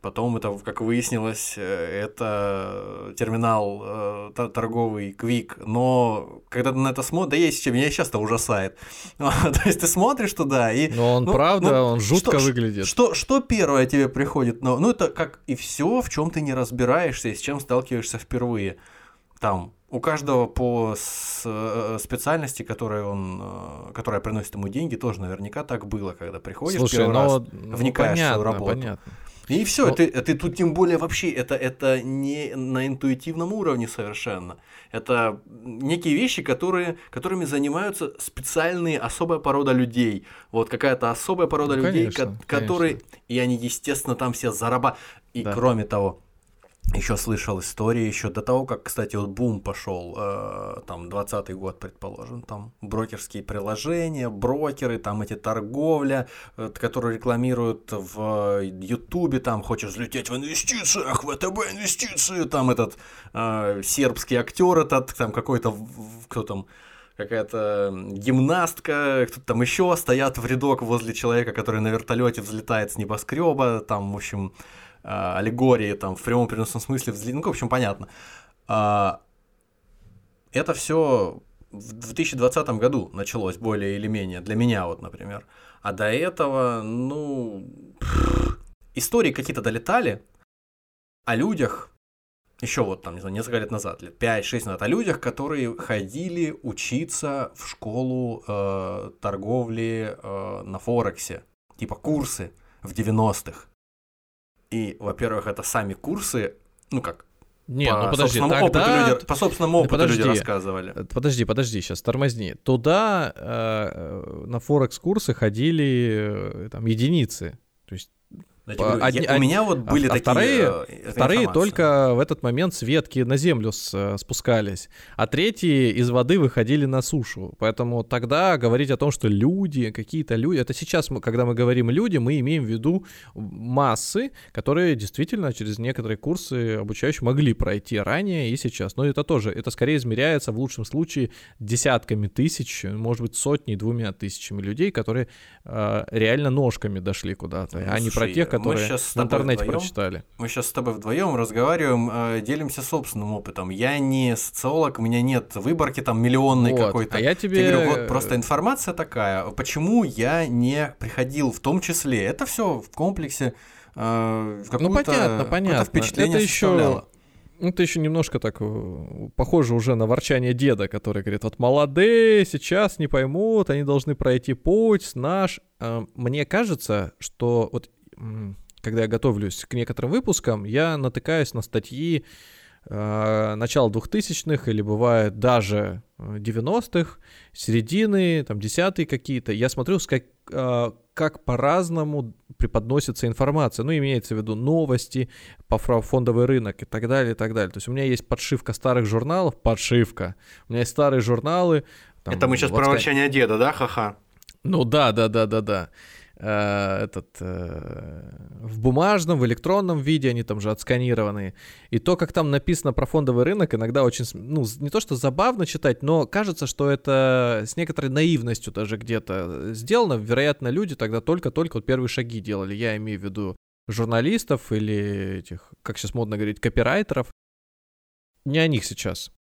Потом это, как выяснилось, э, это терминал э, торговый Quick, но когда ты на это смотришь, да есть чем, меня сейчас-то ужасает. (laughs) То есть ты смотришь туда и... Но он ну, правда, ну, он жутко что, выглядит. Что, что первое тебе приходит? Ну, ну это как и все, в чем ты не разбираешься и с чем сталкиваешься впервые. Там у каждого по э, специальности, которая он, э, которая приносит ему деньги, тоже наверняка так было, когда приходишь Слушай, первый но, раз, ну, вникаешь понятно, в свою работу. Понятно. И все, Но... ты, ты тут тем более вообще, это, это не на интуитивном уровне совершенно. Это некие вещи, которые, которыми занимаются специальные, особая порода людей. Вот какая-то особая порода ну, людей, конечно, ко- которые... Конечно. И они, естественно, там все зарабатывают. И да. кроме того, еще слышал истории еще до того, как, кстати, вот бум пошел, э, там, 20 год, предположим, там, брокерские приложения, брокеры, там, эти торговля, э, которую рекламируют в Ютубе, там, хочешь взлететь в инвестициях, ВТБ инвестиции, там, этот э, сербский актер этот, там, какой-то, кто там, какая-то гимнастка, кто-то там еще стоят в рядок возле человека, который на вертолете взлетает с небоскреба, там, в общем, аллегории там в прямом переносном смысле взлетели, ну, в общем, понятно. А, это все в 2020 году началось более или менее, для меня вот, например. А до этого, ну, истории какие-то долетали о людях, еще вот там, не знаю, несколько лет назад, лет 5-6 назад, о людях, которые ходили учиться в школу э, торговли э, на Форексе, типа курсы в 90-х. И, во-первых, это сами курсы, ну как, Не, по ну подожди, собственному тогда... опыту люди, по собственному опыту подожди. люди рассказывали. Э, Подожди, подожди, сейчас тормозни. Туда э, э, на Форекс-курсы ходили э, там единицы. То есть Говорю, одни- я- у меня вот а- были а такие вторые- э, Вторые только в этот момент с ветки на землю с- э, спускались, а третьи из воды выходили на сушу. Поэтому тогда говорить о том, что люди, какие-то люди, это сейчас, мы, когда мы говорим люди, мы имеем в виду массы, которые действительно через некоторые курсы обучающие могли пройти ранее и сейчас. Но это тоже, это скорее измеряется в лучшем случае десятками тысяч, может быть сотней, двумя тысячами людей, которые э, реально ножками дошли куда-то, Ну, а не про слушай, тех, мы которые щас с в тобой интернете вдвоем прочитали. Мы сейчас с тобой вдвоем разговариваем, э, делимся собственным опытом. Я не социолог, у меня нет выборки там миллионной Вот, какой-то. А я Я тебе... говорю, вот просто информация такая. Почему я не приходил в том числе? Это все в комплексе. э, Ну понятно, понятно. впечатление Это еще, ну, это еще немножко так э, похоже уже на ворчание деда, который говорит, вот молодые сейчас не поймут, они должны пройти путь наш. Э, Мне кажется, что вот когда я готовлюсь к некоторым выпускам, я натыкаюсь на статьи э, начала 2000-х или бывает даже э, 90-х, середины, там, десятые какие-то. Я смотрю, как, э, как по-разному преподносится информация. Ну, имеется в виду новости, по фондовый рынок и так далее, и так далее. То есть у меня есть подшивка старых журналов, подшивка. У меня есть старые журналы. там, Это мы сейчас вот про ворчание деда, да, ха-ха? ну да, да, да, да, да. Э, Этот э, в бумажном, в электронном виде они там же отсканированные. И то, как там написано про фондовый рынок, иногда очень, ну, не то что забавно читать, но кажется, что это с некоторой наивностью даже где-то сделано. Вероятно, люди тогда только-только вот первые шаги делали. Я имею в виду журналистов или этих, как сейчас модно говорить, копирайтеров. Не о них сейчас.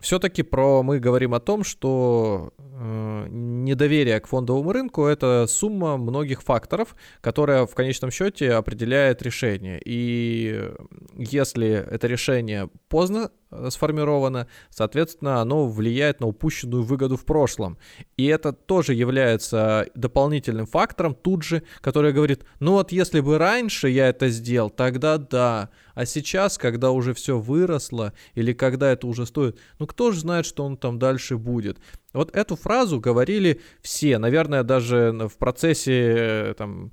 Все-таки про мы говорим о том, что э, недоверие к фондовому рынку это сумма многих факторов, которая в конечном счете определяет решение. И если это решение поздно э, сформировано, соответственно, оно влияет на упущенную выгоду в прошлом. И это тоже является дополнительным фактором тут же, который говорит, ну вот если бы раньше я это сделал, тогда да. А сейчас, когда уже все выросло, или когда это уже стоит, ну кто же знает, что он там дальше будет. Вот эту фразу говорили все, наверное, даже в процессе э, там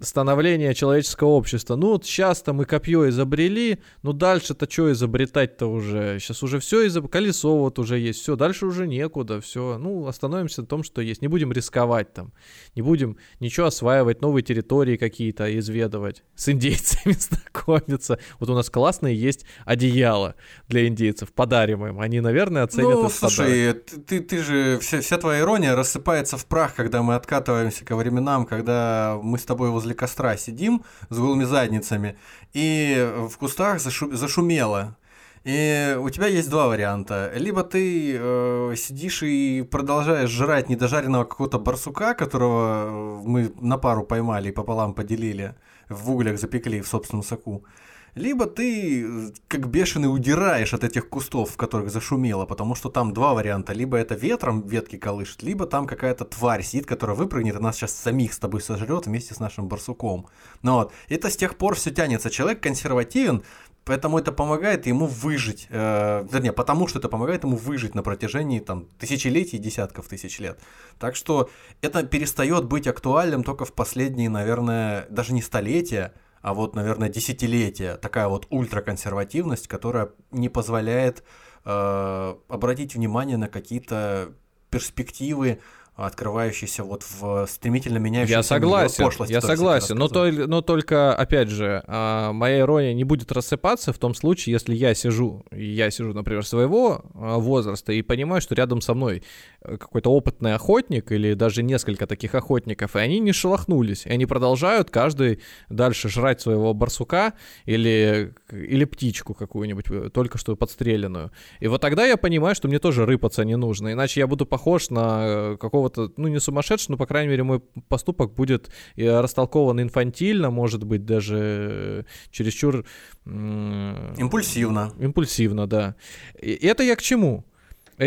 становления человеческого общества. Ну вот сейчас-то мы копье изобрели, ну дальше-то что изобретать-то уже? Сейчас уже все изоб... колесо вот уже есть, все, дальше уже некуда, все. Ну остановимся на том, что есть, не будем рисковать там, не будем ничего осваивать, новые территории какие-то изведывать, с индейцами (laughs) знакомиться. Вот у нас классные есть одеяла для индейцев, подарим им, они, наверное, оценят Ну, этот подарок. слушай, ты, ты, ты же, вся, вся твоя ирония рассыпается в прах, когда мы откатываемся ко временам, когда мы с тобой возле костра сидим с голыми задницами, и в кустах зашу- зашумело. И у тебя есть два варианта. Либо ты э, сидишь и продолжаешь жрать недожаренного какого-то барсука, которого э, мы на пару поймали и пополам поделили, в углях запекли в собственном соку. Либо ты как бешеный удираешь от этих кустов, в которых зашумело, потому что там два варианта. Либо это ветром ветки колышет, либо там какая-то тварь сидит, которая выпрыгнет и нас сейчас самих с тобой сожрет вместе с нашим барсуком. Ну вот, это с тех пор все тянется. Человек консервативен, поэтому это помогает ему выжить. Э, вернее, потому что это помогает ему выжить на протяжении там тысячелетий десятков тысяч лет. Так что это перестает быть актуальным только в последние, наверное, даже не столетия, а вот, наверное, десятилетия. Такая вот ультраконсервативность, которая не позволяет э, обратить внимание на какие-то перспективы открывающийся вот в стремительно меняющемся Я согласен, пошлости, я то, согласен, но, толь- но только, опять же, а, моя ирония не будет рассыпаться в том случае, если я сижу, я сижу, например, своего а, возраста и понимаю, что рядом со мной э, какой-то опытный охотник или даже несколько таких охотников, и они не шелохнулись, и они продолжают каждый дальше жрать своего барсука или, или птичку какую-нибудь, э, только что подстреленную. И вот тогда я понимаю, что мне тоже рыпаться не нужно, иначе я буду похож на э, какого-то, ну не сумасшедшего, но, по крайней мере, мой поступок будет э, растолкован инфантильно, может быть, даже э, чересчур... Импульсивно. Импульсивно, да. И это я к чему?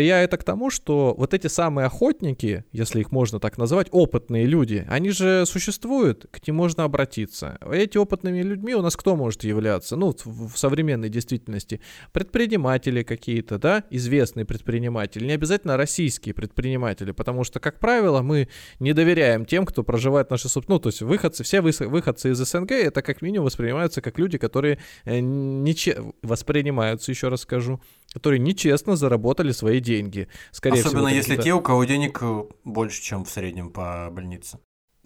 Я это к тому, что вот эти самые охотники, если их можно так назвать, опытные люди, они же существуют, к ним можно обратиться. Эти опытными людьми у нас кто может являться? Ну, в современной действительности. Предприниматели какие-то, да, известные предприниматели. Не обязательно российские предприниматели, потому что, как правило, мы не доверяем тем, кто проживает в нашей собственной... Ну, то есть выходцы, все выходцы из СНГ, это как минимум воспринимаются как люди, которые э, нече... воспринимаются, еще раз скажу, которые нечестно заработали свои деньги. Скорее Особенно всего, если да. те, у кого денег э, больше, чем в среднем по больнице.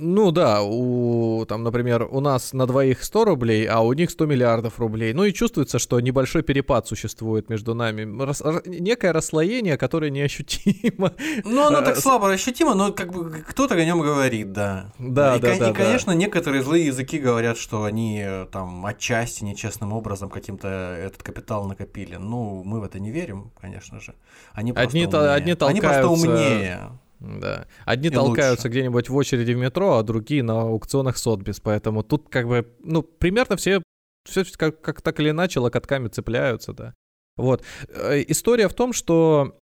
Ну да, у, там, например, у нас на двоих 100 рублей, а у них 100 миллиардов рублей. Ну и чувствуется, что небольшой перепад существует между нами. Рас- некое расслоение, которое неощутимо. Ну, оно (laughs) так Э, слабо ощутимо, но как бы кто-то о нем говорит, да. Да, и, да, кон- да, И, да. конечно, некоторые злые языки говорят, что они э, там отчасти нечестным образом каким-то этот капитал накопили. Ну, мы в это не верим, конечно же. Они просто Одни умнее. одни Они просто толкаются умнее. Да. Одни И толкаются лучше. где-нибудь в очереди в метро, а другие на аукционах Сотбис. Поэтому тут как бы, ну, примерно все, все как, как так или иначе локотками цепляются, да. Вот. Э, История в том, что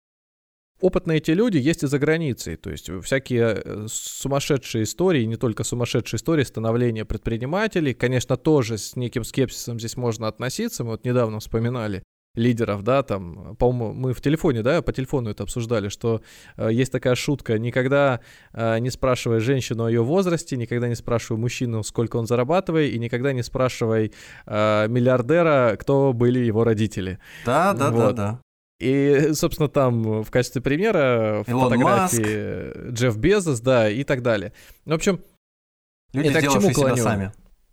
опытные эти люди есть и за границей. То есть всякие э, сумасшедшие истории, не только сумасшедшие истории становления предпринимателей, конечно, тоже с неким скепсисом здесь можно относиться. Мы вот недавно вспоминали лидеров, да, там, по-моему, мы в телефоне, да, по телефону это обсуждали, что э, есть такая шутка, никогда э, не спрашивай женщину о ее возрасте, никогда не спрашивай мужчину, сколько он зарабатывает, и никогда не спрашивай э, миллиардера, кто были его родители. Да, да, Вот. да, да. И, собственно, там в качестве примера Илон фотографии Джефф Безос, да, и так далее. В общем, Люди, Это к чему сделавшие себя клоню? сами.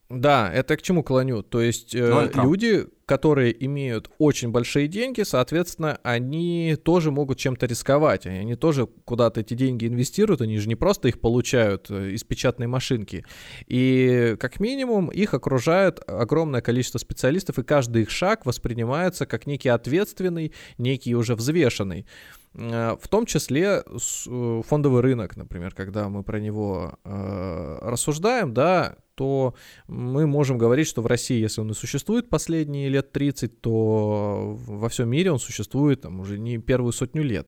Да, это к чему клоню. То есть э, люди, которые имеют очень большие деньги, соответственно, они тоже могут чем-то рисковать. Они тоже куда-то эти деньги инвестируют, они же не просто их получают э, из печатной машинки. И как минимум их окружает огромное количество специалистов, и каждый их шаг воспринимается как некий ответственный, некий уже взвешенный. Э, В том числе э, фондовый рынок, например, когда мы про него э, рассуждаем, да, то мы можем говорить, что в России, если он и существует последние лет 30, то во всем мире он существует там, уже не первую сотню лет.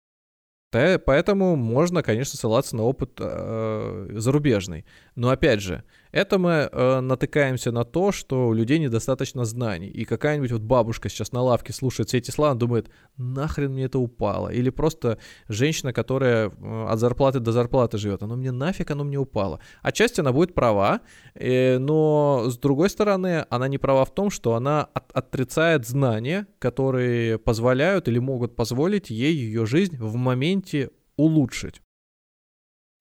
Поэтому можно, конечно, ссылаться на опыт э, зарубежный. Но опять же, это мы э, натыкаемся на то, что у людей недостаточно знаний. И какая-нибудь вот бабушка сейчас на лавке слушает все эти слова, думает, нахрен мне это упало. Или просто женщина, которая э, от зарплаты до зарплаты живет, оно мне нафиг, оно мне упало. Отчасти она будет права, э, но с другой стороны, она не права в том, что она от- отрицает знания, которые позволяют или могут позволить ей ее жизнь в моменте улучшить.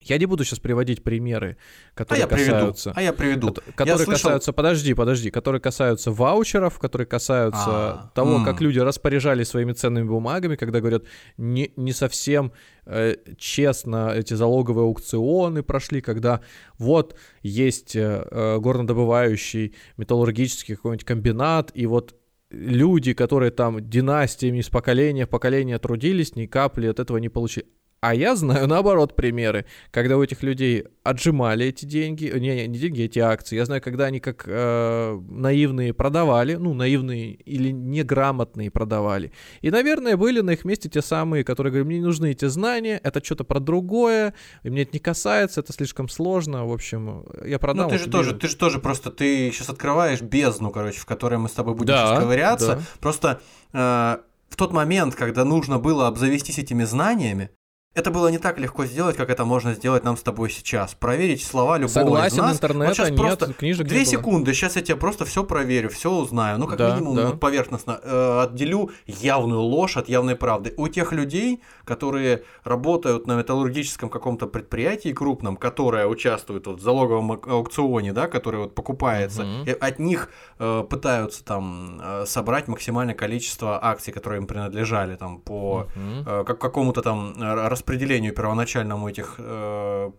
Я не буду сейчас приводить примеры, А которые я приведу. касаются... А я приведу. кото- которые слышал- касаются, подожди, подожди, которые касаются ваучеров, которые касаются А, того, м. как люди распоряжались своими ценными бумагами, когда говорят, не, не совсем э, честно эти залоговые аукционы прошли, когда вот есть э, э, горнодобывающий металлургический какой-нибудь комбинат, и вот люди, которые там династиями из поколения в поколение трудились, ни капли от этого не получили. А я знаю, (laughs) наоборот, примеры, когда у этих людей отжимали эти деньги, э, не, не, не деньги, эти акции. Я знаю, когда они как э, наивные продавали, ну, наивные или неграмотные продавали. И, наверное, были на их месте те самые, которые говорят, мне не нужны эти знания, это что-то про другое, и мне это не касается, это слишком сложно, в общем, я продам. Ну, ты же тоже, ты же тоже просто, ты сейчас открываешь бездну, короче, в которой мы с тобой будем Да, сейчас ковыряться. да. Просто э, в тот момент, когда нужно было обзавестись этими знаниями, Это было не так легко сделать, как это можно сделать нам с тобой сейчас. Проверить слова любого Согласен, из нас. интернета вот сейчас нет, просто книжек две не было. секунды, сейчас я тебе просто все проверю, все узнаю. Ну, как Да, минимум, да. поверхностно э, отделю явную ложь от явной правды. У тех людей, которые работают на металлургическом каком-то предприятии крупном, которое участвует вот в залоговом ау- аукционе, да, который вот покупается, Мгм. и от них э, пытаются там э, собрать максимальное количество акций, которые им принадлежали там по Мгм. э, как какому-то там э, распределению первоначальному этих э,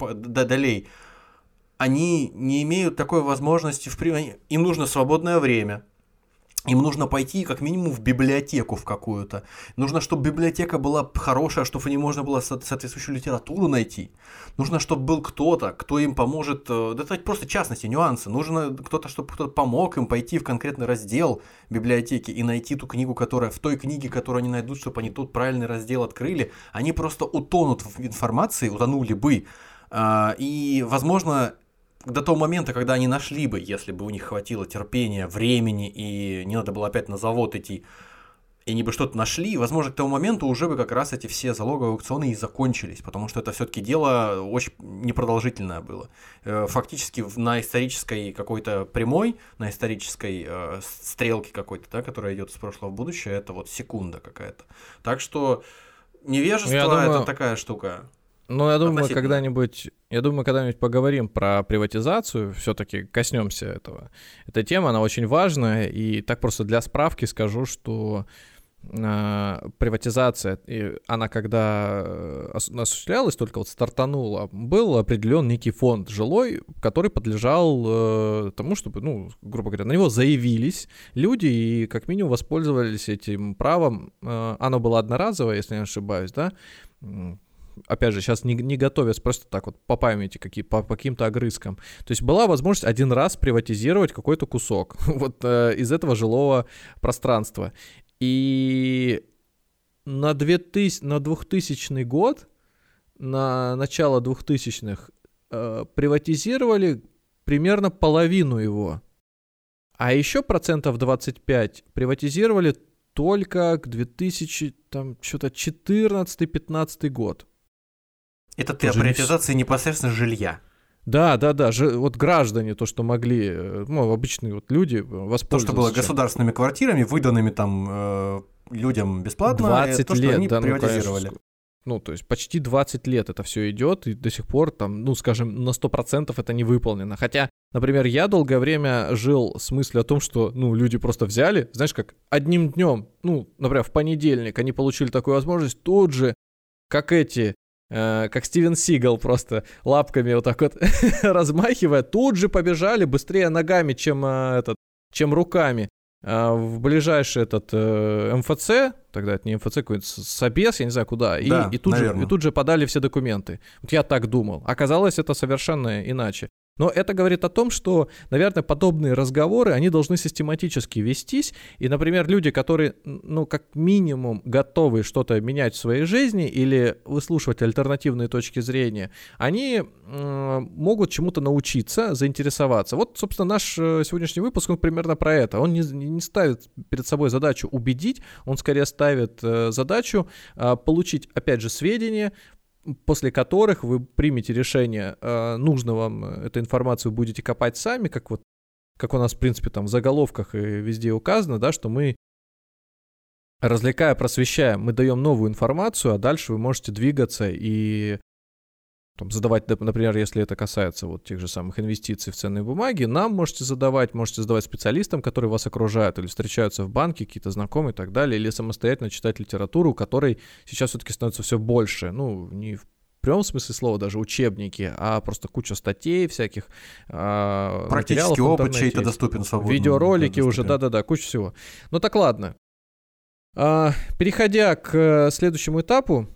долей, они не имеют такой возможности, в им нужно свободное время, им нужно пойти как минимум в библиотеку в какую-то. Нужно, чтобы библиотека была хорошая, чтобы не можно было со- соответствующую литературу найти. Нужно, чтобы был кто-то, кто им поможет. э, это просто частности, нюансы. Нужно кто-то, чтобы кто-то помог им пойти в конкретный раздел библиотеки и найти ту книгу, которая в той книге, которую они найдут, чтобы они тот правильный раздел открыли. Они просто утонут в информации, утонули бы. А, И, возможно, до того момента, когда они нашли бы, если бы у них хватило терпения, времени и не надо было опять на завод идти, и они бы что-то нашли, возможно, к тому моменту уже бы как раз эти все залоговые аукционы и закончились, потому что это все-таки дело очень непродолжительное было. Э, Фактически на исторической какой-то прямой, на исторической э, с- стрелке какой-то, да, которая идет из прошлого в будущее, это вот секунда какая-то. Так что невежество Я думаю, это такая штука. Ну, я думаю, когда-нибудь, я думаю, когда-нибудь поговорим про приватизацию, все-таки коснемся этого. Эта тема, она очень важная, и так просто для справки скажу, что а, приватизация, и она когда э, ос- осуществлялась, только вот стартанула, был определен некий фонд жилой, который подлежал э, тому, чтобы, ну, грубо говоря, на него заявились люди и как минимум воспользовались этим правом. Э, оно было одноразовое, если не ошибаюсь, да, опять же, сейчас не, не готовятся просто так вот по памяти, какие, по, по каким-то огрызкам. То есть была возможность один раз приватизировать какой-то кусок (laughs) вот э, из этого жилого пространства. И на, 2000, на 2000 год, на начало 2000-х, э, приватизировали примерно половину его. А еще процентов 25 приватизировали только к 2000, там, что-то 14-15 год. Это ты о не приватизации непосредственно жилья. Да, да, да, же, вот граждане, то, что могли, э, ну, обычные вот люди э, То, воспользоваться. что было чем. государственными квартирами, выданными там э, людям бесплатно, 20 это то, что лет, они да, ну, приватизировали. конечно, ск- ну, то есть почти 20 лет это все идет, и до сих пор там, ну, скажем, на 100% это не выполнено. Хотя, например, я долгое время жил с мыслью о том, что, ну, люди просто взяли, знаешь, как одним днем, ну, например, в понедельник они получили такую возможность, тут же, как эти, э, как Стивен Сигал просто лапками вот так вот (laughs) размахивая, тут же побежали быстрее ногами, чем э, этот, чем руками а, в ближайший этот э, МФЦ, тогда это не МФЦ, какой-то Собес, я не знаю куда, и, Да, и, тут же, и тут же подали все документы. Вот я так думал. Оказалось, это совершенно иначе. Но это говорит о том, что, наверное, подобные разговоры, они должны систематически вестись. И, например, люди, которые, ну, как минимум, готовы что-то менять в своей жизни или выслушивать альтернативные точки зрения, они м, могут чему-то научиться, заинтересоваться. Вот, собственно, наш э, сегодняшний выпуск, он примерно про это. Он не, не ставит перед собой задачу убедить, он скорее ставит э, задачу э, получить, опять же, сведения, после которых вы примете решение, э, нужно вам э, эту информацию будете копать сами, как вот как у нас, в принципе, там в заголовках и везде указано, да, что мы, развлекая, просвещая, мы даем новую информацию, а дальше вы можете двигаться и там, задавать, например, если это касается вот тех же самых инвестиций в ценные бумаги, нам можете задавать, можете задавать специалистам, которые вас окружают или встречаются в банке, какие-то знакомые и так далее, или самостоятельно читать литературу, которой сейчас все-таки становится все больше. Ну, не в прямом смысле слова даже учебники, а просто куча статей всяких, а, в опыт чей-то доступен свободно. Видеоролики да, уже, да-да-да, куча всего. Ну так ладно. А, переходя к э, следующему этапу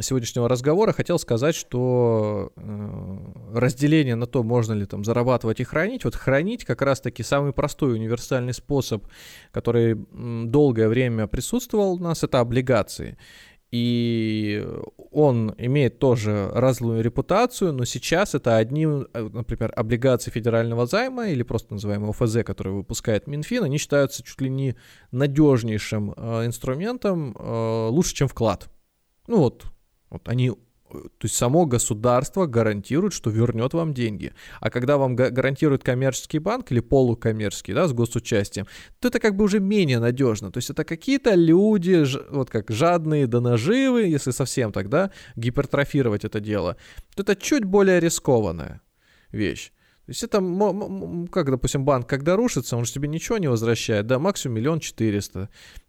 сегодняшнего разговора, хотел сказать, что э, разделение на то, можно ли там зарабатывать и хранить, вот хранить как раз-таки самый простой универсальный способ, который долгое время присутствовал у нас, это облигации. И он имеет тоже разную репутацию, но сейчас это одни, э, например, облигации федерального займа или просто называемый ОФЗ, который выпускает Минфин, они считаются чуть ли не надежнейшим э, инструментом, э, лучше, чем вклад. Ну вот, вот они то есть само государство гарантирует, что вернет вам деньги. А когда вам гарантирует коммерческий банк или полукоммерческий, да, с госучастием, то это как бы уже менее надежно. То есть это какие-то люди, вот как жадные до наживы, если совсем тогда гипертрофировать это дело, то это чуть более рискованная вещь. То есть это, как, допустим, банк, когда рушится, он же тебе ничего не возвращает, да, максимум миллион четыреста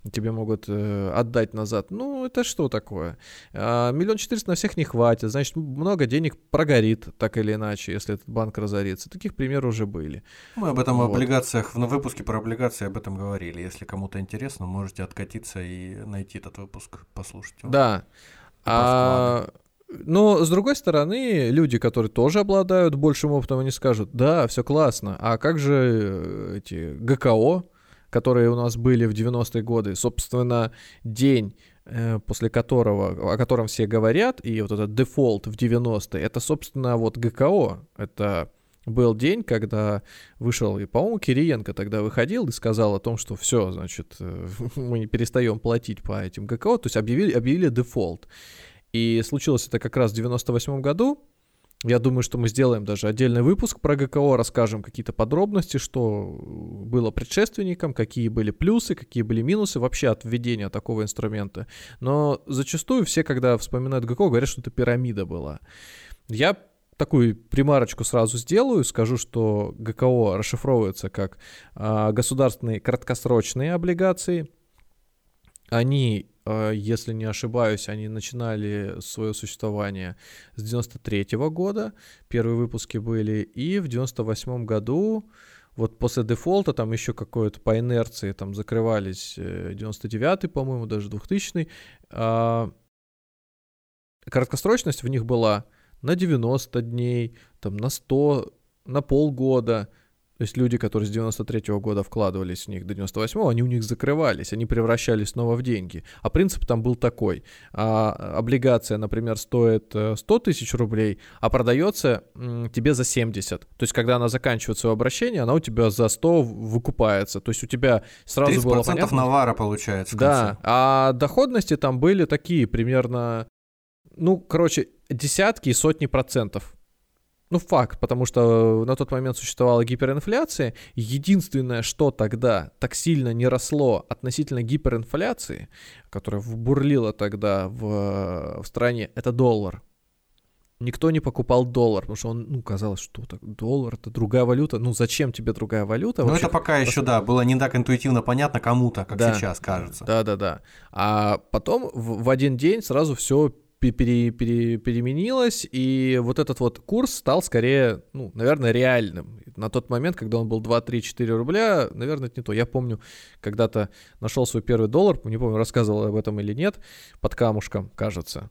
тебе могут э, отдать назад. Ну, это что такое? А, миллион четыреста на всех не хватит, значит, много денег прогорит, так или иначе, если этот банк разорится. Таких примеров уже были. Мы об этом вот. в облигациях, на выпуске про облигации об этом говорили. Если кому-то интересно, можете откатиться и найти этот выпуск, послушать его. Да. А, но, с другой стороны, люди, которые тоже обладают большим опытом, они скажут, да, все классно, а как же э, эти ГКО, которые у нас были в 90-е годы, собственно, день э, после которого, о котором все говорят, и вот этот дефолт в 90-е, это, собственно, вот ГКО, это был день, когда вышел, и, по-моему, Кириенко тогда выходил и сказал о том, что все, значит, э, (laughs) мы не перестаем платить по этим ГКО, то есть объявили, объявили дефолт. И случилось это как раз в 98 году. Я думаю, что мы сделаем даже отдельный выпуск про ГКО, расскажем какие-то подробности, что было предшественником, какие были плюсы, какие были минусы вообще от введения такого инструмента. Но зачастую все, когда вспоминают ГКО, говорят, что это пирамида была. Я такую примарочку сразу сделаю, скажу, что ГКО расшифровывается как а, государственные краткосрочные облигации. Они а, если не ошибаюсь, они начинали свое существование с 93 -го года, первые выпуски были, и в 98 году, вот после дефолта, там еще какое-то по инерции там закрывались 99 э, по-моему, даже 2000 а, краткосрочность в них была на 90 дней, там на 100, на полгода, то есть люди, которые с 93 -го года вкладывались в них до 98-го, они у них закрывались, они превращались снова в деньги. А принцип там был такой. А, облигация, например, стоит 100 э, тысяч рублей, а продается м, тебе за 70. То есть когда она заканчивает свое обращение, она у тебя за 100 выкупается. То есть у тебя сразу 30% было понятно... навара получается. Да, а доходности там были такие примерно, ну, короче, десятки и сотни процентов. Ну, факт, потому что на тот момент существовала гиперинфляция. Единственное, что тогда так сильно не росло относительно гиперинфляции, которая бурлила тогда в, в стране, это доллар. Никто не покупал доллар, потому что он, ну, казалось, что так, доллар это другая валюта. Ну, зачем тебе другая валюта? Ну, это пока еще, да, было не так интуитивно понятно кому-то, как да, сейчас кажется. Да, да, да. А потом в, в один день сразу все пере, пере, переменилось, и вот этот вот курс стал скорее, ну, наверное, реальным. На тот момент, когда он был 2, 3, 4 рубля, наверное, это не то. Я помню, когда-то нашел свой первый доллар, не помню, рассказывал об этом или нет, под камушком, кажется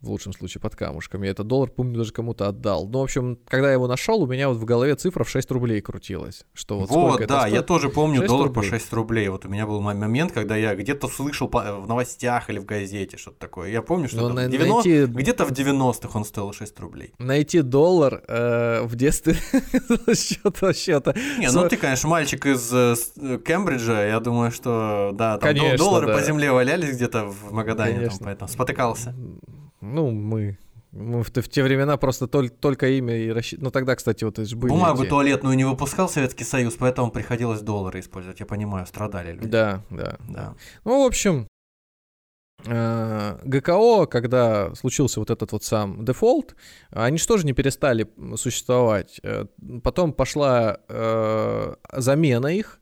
в лучшем случае под камушками. Я этот доллар, помню, даже кому-то отдал. Ну, в общем, когда я его нашел, у меня вот в голове цифра в 6 рублей крутилась. Что вот, вот да, я тоже помню доллар рублей. по 6 рублей. Вот у меня был момент, когда я где-то слышал в новостях или в газете что-то такое. Я помню, что на, 90... найти... где-то в 90-х он стоил 6 рублей. Найти доллар э, в детстве (laughs) счета счета. Не, ну ты, конечно, мальчик из э, Кембриджа, я думаю, что да, там доллары по земле валялись где-то в Магадане, поэтому спотыкался. Ну, мы мы в, в те времена просто только, только имя и рассчитывали. Ну тогда, кстати, вот это были Бумагу эти... туалетную не выпускал Советский Союз, поэтому приходилось доллары использовать. Я понимаю, страдали люди. Да, да. да. Ну, в общем, э, ГКО, когда случился вот этот вот сам дефолт, они что же не перестали существовать. Э, потом пошла э, замена их,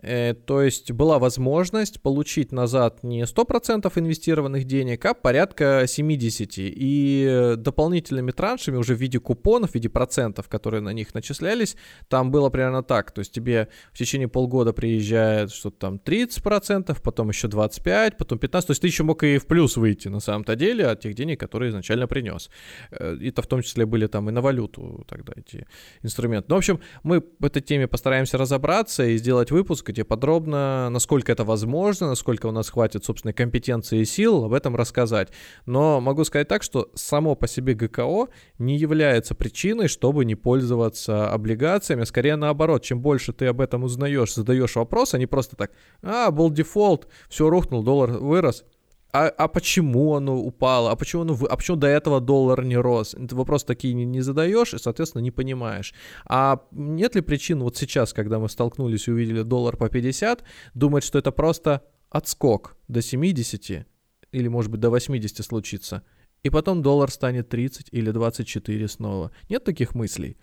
то есть была возможность получить назад не 100% инвестированных денег, а порядка 70%. И дополнительными траншами уже в виде купонов, в виде процентов, которые на них начислялись, там было примерно так. То есть тебе в течение полгода приезжает что-то там 30%, потом еще 25%, потом 15%. То есть ты еще мог и в плюс выйти на самом-то деле от тех денег, которые изначально принес. Э, это в том числе были там и на валюту тогда эти инструменты. Ну, в общем, мы в этой теме постараемся разобраться и сделать выпуск, где подробно, насколько это возможно, насколько у нас хватит собственной компетенции и сил об этом рассказать. Но могу сказать так, что само по себе ГКО не является причиной, чтобы не пользоваться облигациями. Скорее наоборот, чем больше ты об этом узнаешь, задаешь вопрос, они просто так, а, был дефолт, все рухнул, доллар вырос, а, а почему оно упало, а почему, оно, а почему до этого доллар не рос? Ты вопрос такие не, не задаешь и, соответственно, не понимаешь. А нет ли причин вот сейчас, когда мы столкнулись и увидели доллар по 50, думать, что это просто отскок до 70 или, может быть, до 80 случится, и потом доллар станет 30 или 24 снова? Нет таких мыслей?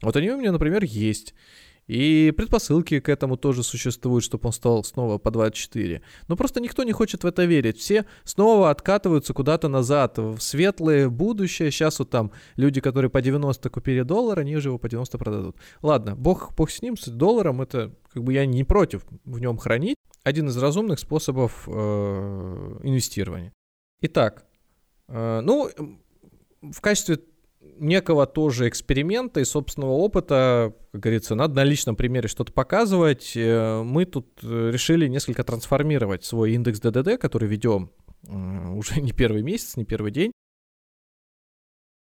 Вот они у меня, например, есть. И предпосылки к этому тоже существуют, чтобы он стал снова по 24. Но просто никто не хочет в это верить. Все снова откатываются куда-то назад, в светлое будущее. Сейчас вот там люди, которые по 90 купили доллар, они уже его по 90 продадут. Ладно, бог, бог с ним, с долларом, это как бы я не против в нем хранить. Один из разумных способов э, инвестирования. Итак, э, ну, в качестве некого тоже эксперимента и собственного опыта, как говорится, надо на личном примере что-то показывать. Э, мы тут э, решили несколько трансформировать свой индекс ДДД, который ведем уже (laughs) не первый месяц, не первый день,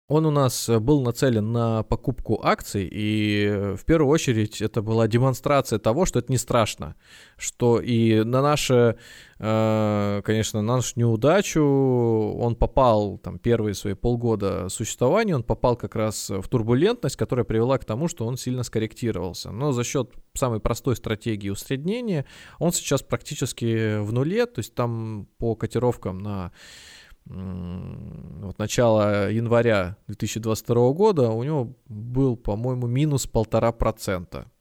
он у нас э, был нацелен на покупку акций, и э, в первую очередь это была демонстрация того, что это не страшно, что и на наше, э, конечно, на нашу неудачу он попал, там, первые свои полгода существования, он попал как раз в турбулентность, которая привела к тому, что он сильно скорректировался. Но за счет самой простой стратегии усреднения он сейчас практически в нуле, то есть там по котировкам на вот начало января 2022 года у него был, по-моему, минус полтора процента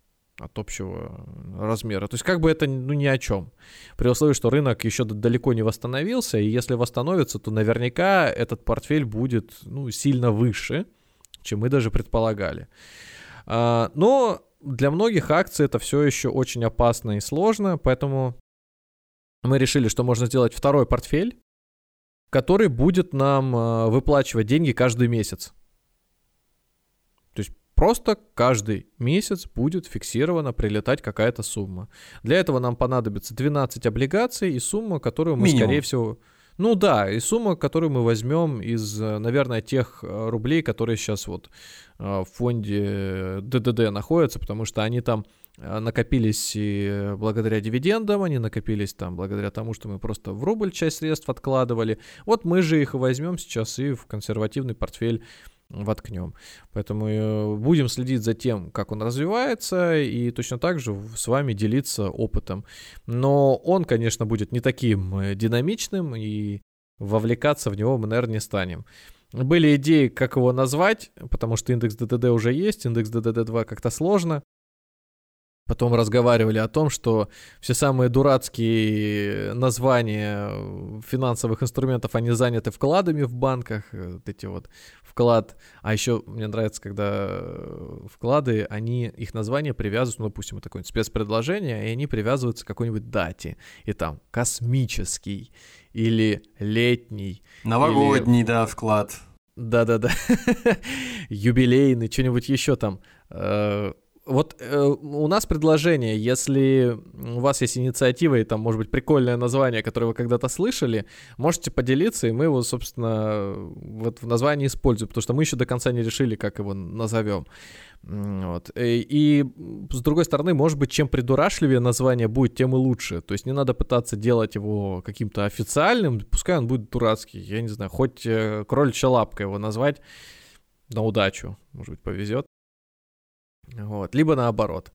от общего размера. То есть как бы это ну, ни о чем. При условии, что рынок еще далеко не восстановился, и если восстановится, то наверняка этот портфель будет ну, сильно выше, чем мы даже предполагали. А, но для многих акций это все еще очень опасно и сложно, поэтому мы решили, что можно сделать второй портфель, который будет нам э, выплачивать деньги каждый месяц. То есть просто каждый месяц будет фиксированно прилетать какая-то сумма. Для этого нам понадобится 12 облигаций и сумма, которую мы, Минимум. скорее всего... Ну да, и сумма, которую мы возьмем из, э, наверное, тех э, рублей, которые сейчас вот в фонде ДДД находятся, потому что они там накопились и благодаря дивидендам, они накопились там благодаря тому, что мы просто в рубль часть средств откладывали. Вот мы же их возьмем сейчас и в консервативный портфель воткнем. Поэтому э, будем следить за тем, как он развивается, и точно так же с вами делиться опытом. Но он, конечно, будет не таким э, динамичным, и вовлекаться в него мы, наверное, не станем. Были идеи, как его назвать, потому что индекс ДДД уже есть, индекс ДДД2 как-то сложно. Потом разговаривали о том, что все самые дурацкие названия финансовых инструментов, они заняты вкладами в банках, вот эти вот вклад. А еще мне нравится, когда вклады, они, их название привязывают, ну, допустим, это какое-нибудь спецпредложение, и они привязываются к какой-нибудь дате. И там космический или летний. Новогодний, или... да, вклад. Да-да-да. (laughs) Юбилейный, что-нибудь еще там э, вот э, у нас предложение, если у вас есть инициатива и там, может быть, прикольное название, которое вы когда-то слышали, можете поделиться, и мы его, собственно, вот в названии используем, потому что мы еще до конца не решили, как его назовем. Вот. И, э, и с другой стороны, может быть, чем придурашливее название будет, тем и лучше. То есть не надо пытаться делать его каким-то официальным, пускай он будет дурацкий, я не знаю, хоть э, кроличья лапка его назвать на удачу, может быть, повезет. Вот. Либо наоборот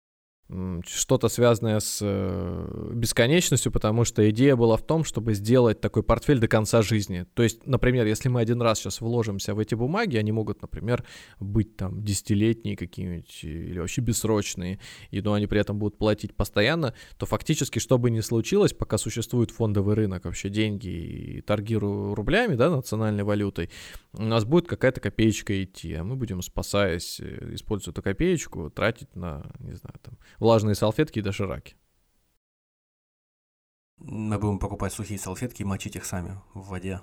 что-то связанное с э, бесконечностью, потому что идея была в том, чтобы сделать такой портфель до конца жизни. То есть, например, если мы один раз сейчас вложимся в эти бумаги, они могут, например, быть там десятилетние какие-нибудь или вообще бессрочные, и но они при этом будут платить постоянно, то фактически, что бы ни случилось, пока существует фондовый рынок, вообще деньги и торги рублями, да, национальной валютой, у нас будет какая-то копеечка идти, а мы будем, спасаясь, э, используя эту копеечку, тратить на, не знаю, там, влажные салфетки и дошираки. Мы будем покупать сухие салфетки и мочить их сами в воде.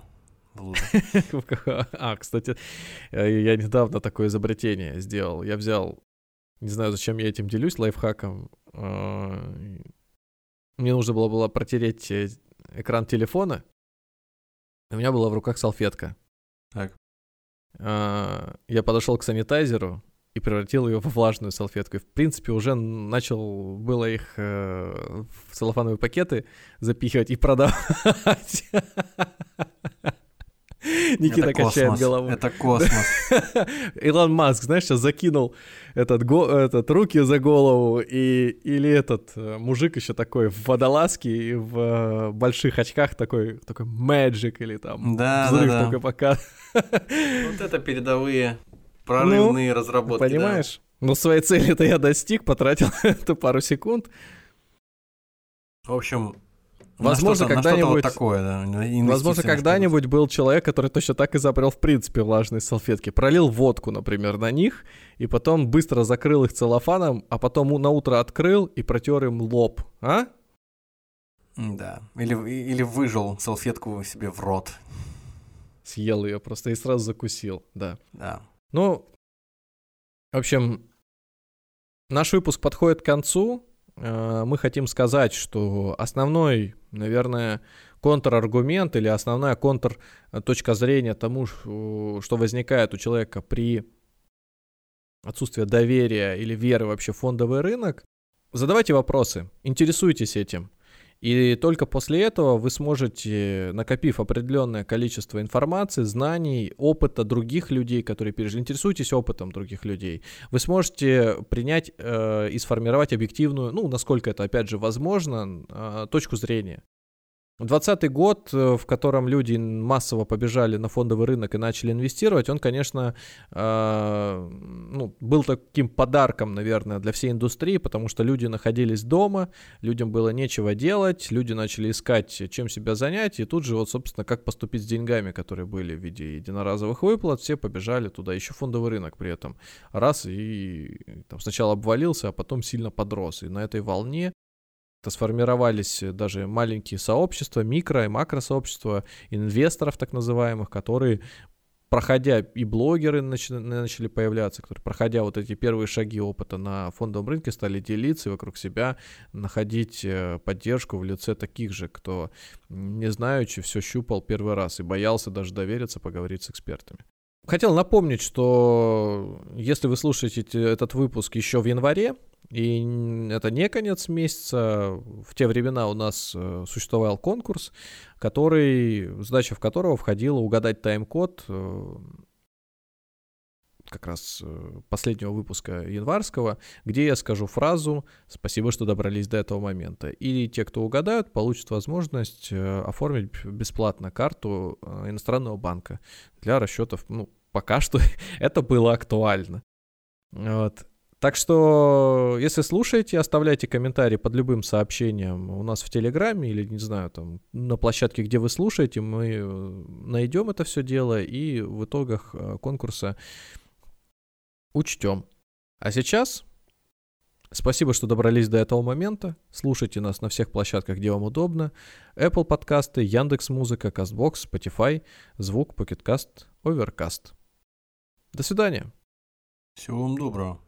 В луже. (laughs) А, кстати, э, я недавно такое изобретение сделал. Я взял, не знаю, зачем я этим делюсь, лайфхаком. А, мне нужно было, было протереть э, экран телефона. У меня была в руках салфетка. Так. А, я подошел к санитайзеру, и превратил ее в влажную салфетку. И, в принципе, уже начал было их э, в целлофановые пакеты запихивать и продавать. (laughs) Никита это качает космос, головой. Это космос. (laughs) Илон Маск, знаешь, сейчас закинул этот, го, этот руки за голову, и, или этот э, мужик еще такой в водолазке и в э, больших очках такой, такой magic или там Да, взрыв да, да. такой пока. Вот это передовые прорывные разработки. да. Понимаешь? Ну, своей цели-то я достиг, потратил (laughs) эту пару секунд. В общем, Возможно, когда-нибудь- вот такое, да. Возможно, когда-нибудь был человек, который точно так изобрел в принципе влажные салфетки. Пролил водку, например, на них, и потом быстро закрыл их целлофаном, а потом на утро открыл и протер им лоб. А? Да. Или, или выжил салфетку себе в рот. Съел ее просто и сразу закусил, да. Да. Ну, в общем, наш выпуск подходит к концу. Э, Мы хотим сказать, что основной, наверное, контраргумент или основная контр точка зрения тому, что возникает у человека при отсутствии доверия или веры вообще в фондовый рынок, задавайте вопросы, интересуйтесь этим. И только после этого вы сможете, накопив определенное количество информации, знаний, опыта других людей, которые пережили, интересуйтесь опытом других людей, вы сможете принять э, и сформировать объективную, ну, насколько это, опять же, возможно, э, точку зрения. 2020 год, э, в котором люди массово побежали на фондовый рынок и начали инвестировать, он, конечно, э, ну, был таким подарком, наверное, для всей индустрии, потому что люди находились дома, людям было нечего делать, люди начали искать, чем себя занять, и тут же вот, собственно, как поступить с деньгами, которые были в виде единоразовых выплат, все побежали туда, еще фондовый рынок при этом. Раз и там сначала обвалился, а потом сильно подрос, и на этой волне то сформировались даже маленькие сообщества, микро и макросообщества инвесторов так называемых, которые проходя и блогеры начали, начали появляться, которые, проходя вот эти первые шаги опыта на фондовом рынке, стали делиться вокруг себя находить э, поддержку в лице таких же, кто, не знаючи, все щупал первый раз и боялся даже довериться, поговорить с экспертами. Хотел напомнить, что если вы слушаете те- этот выпуск еще в январе, и это не конец месяца, в те времена у нас э, существовал конкурс, который, задача в которого входила угадать тайм-код э, как раз э, последнего выпуска январского, где я скажу фразу «Спасибо, что добрались до этого момента». И те, кто угадают, получат возможность оформить бесплатно карту иностранного банка для расчетов, ну, пока что (laughs) это было актуально. Вот. Так что, если слушаете, оставляйте комментарии под любым сообщением у нас в Телеграме или, не знаю, там, на площадке, где вы слушаете, мы э, найдем это все дело и в итогах э, конкурса учтем. А сейчас спасибо, что добрались до этого момента. Слушайте нас на всех площадках, где вам удобно. Apple подкасты, Яндекс Музыка, Castbox, Spotify, Звук, Pocketcast, Overcast. До свидания. Всего вам доброго.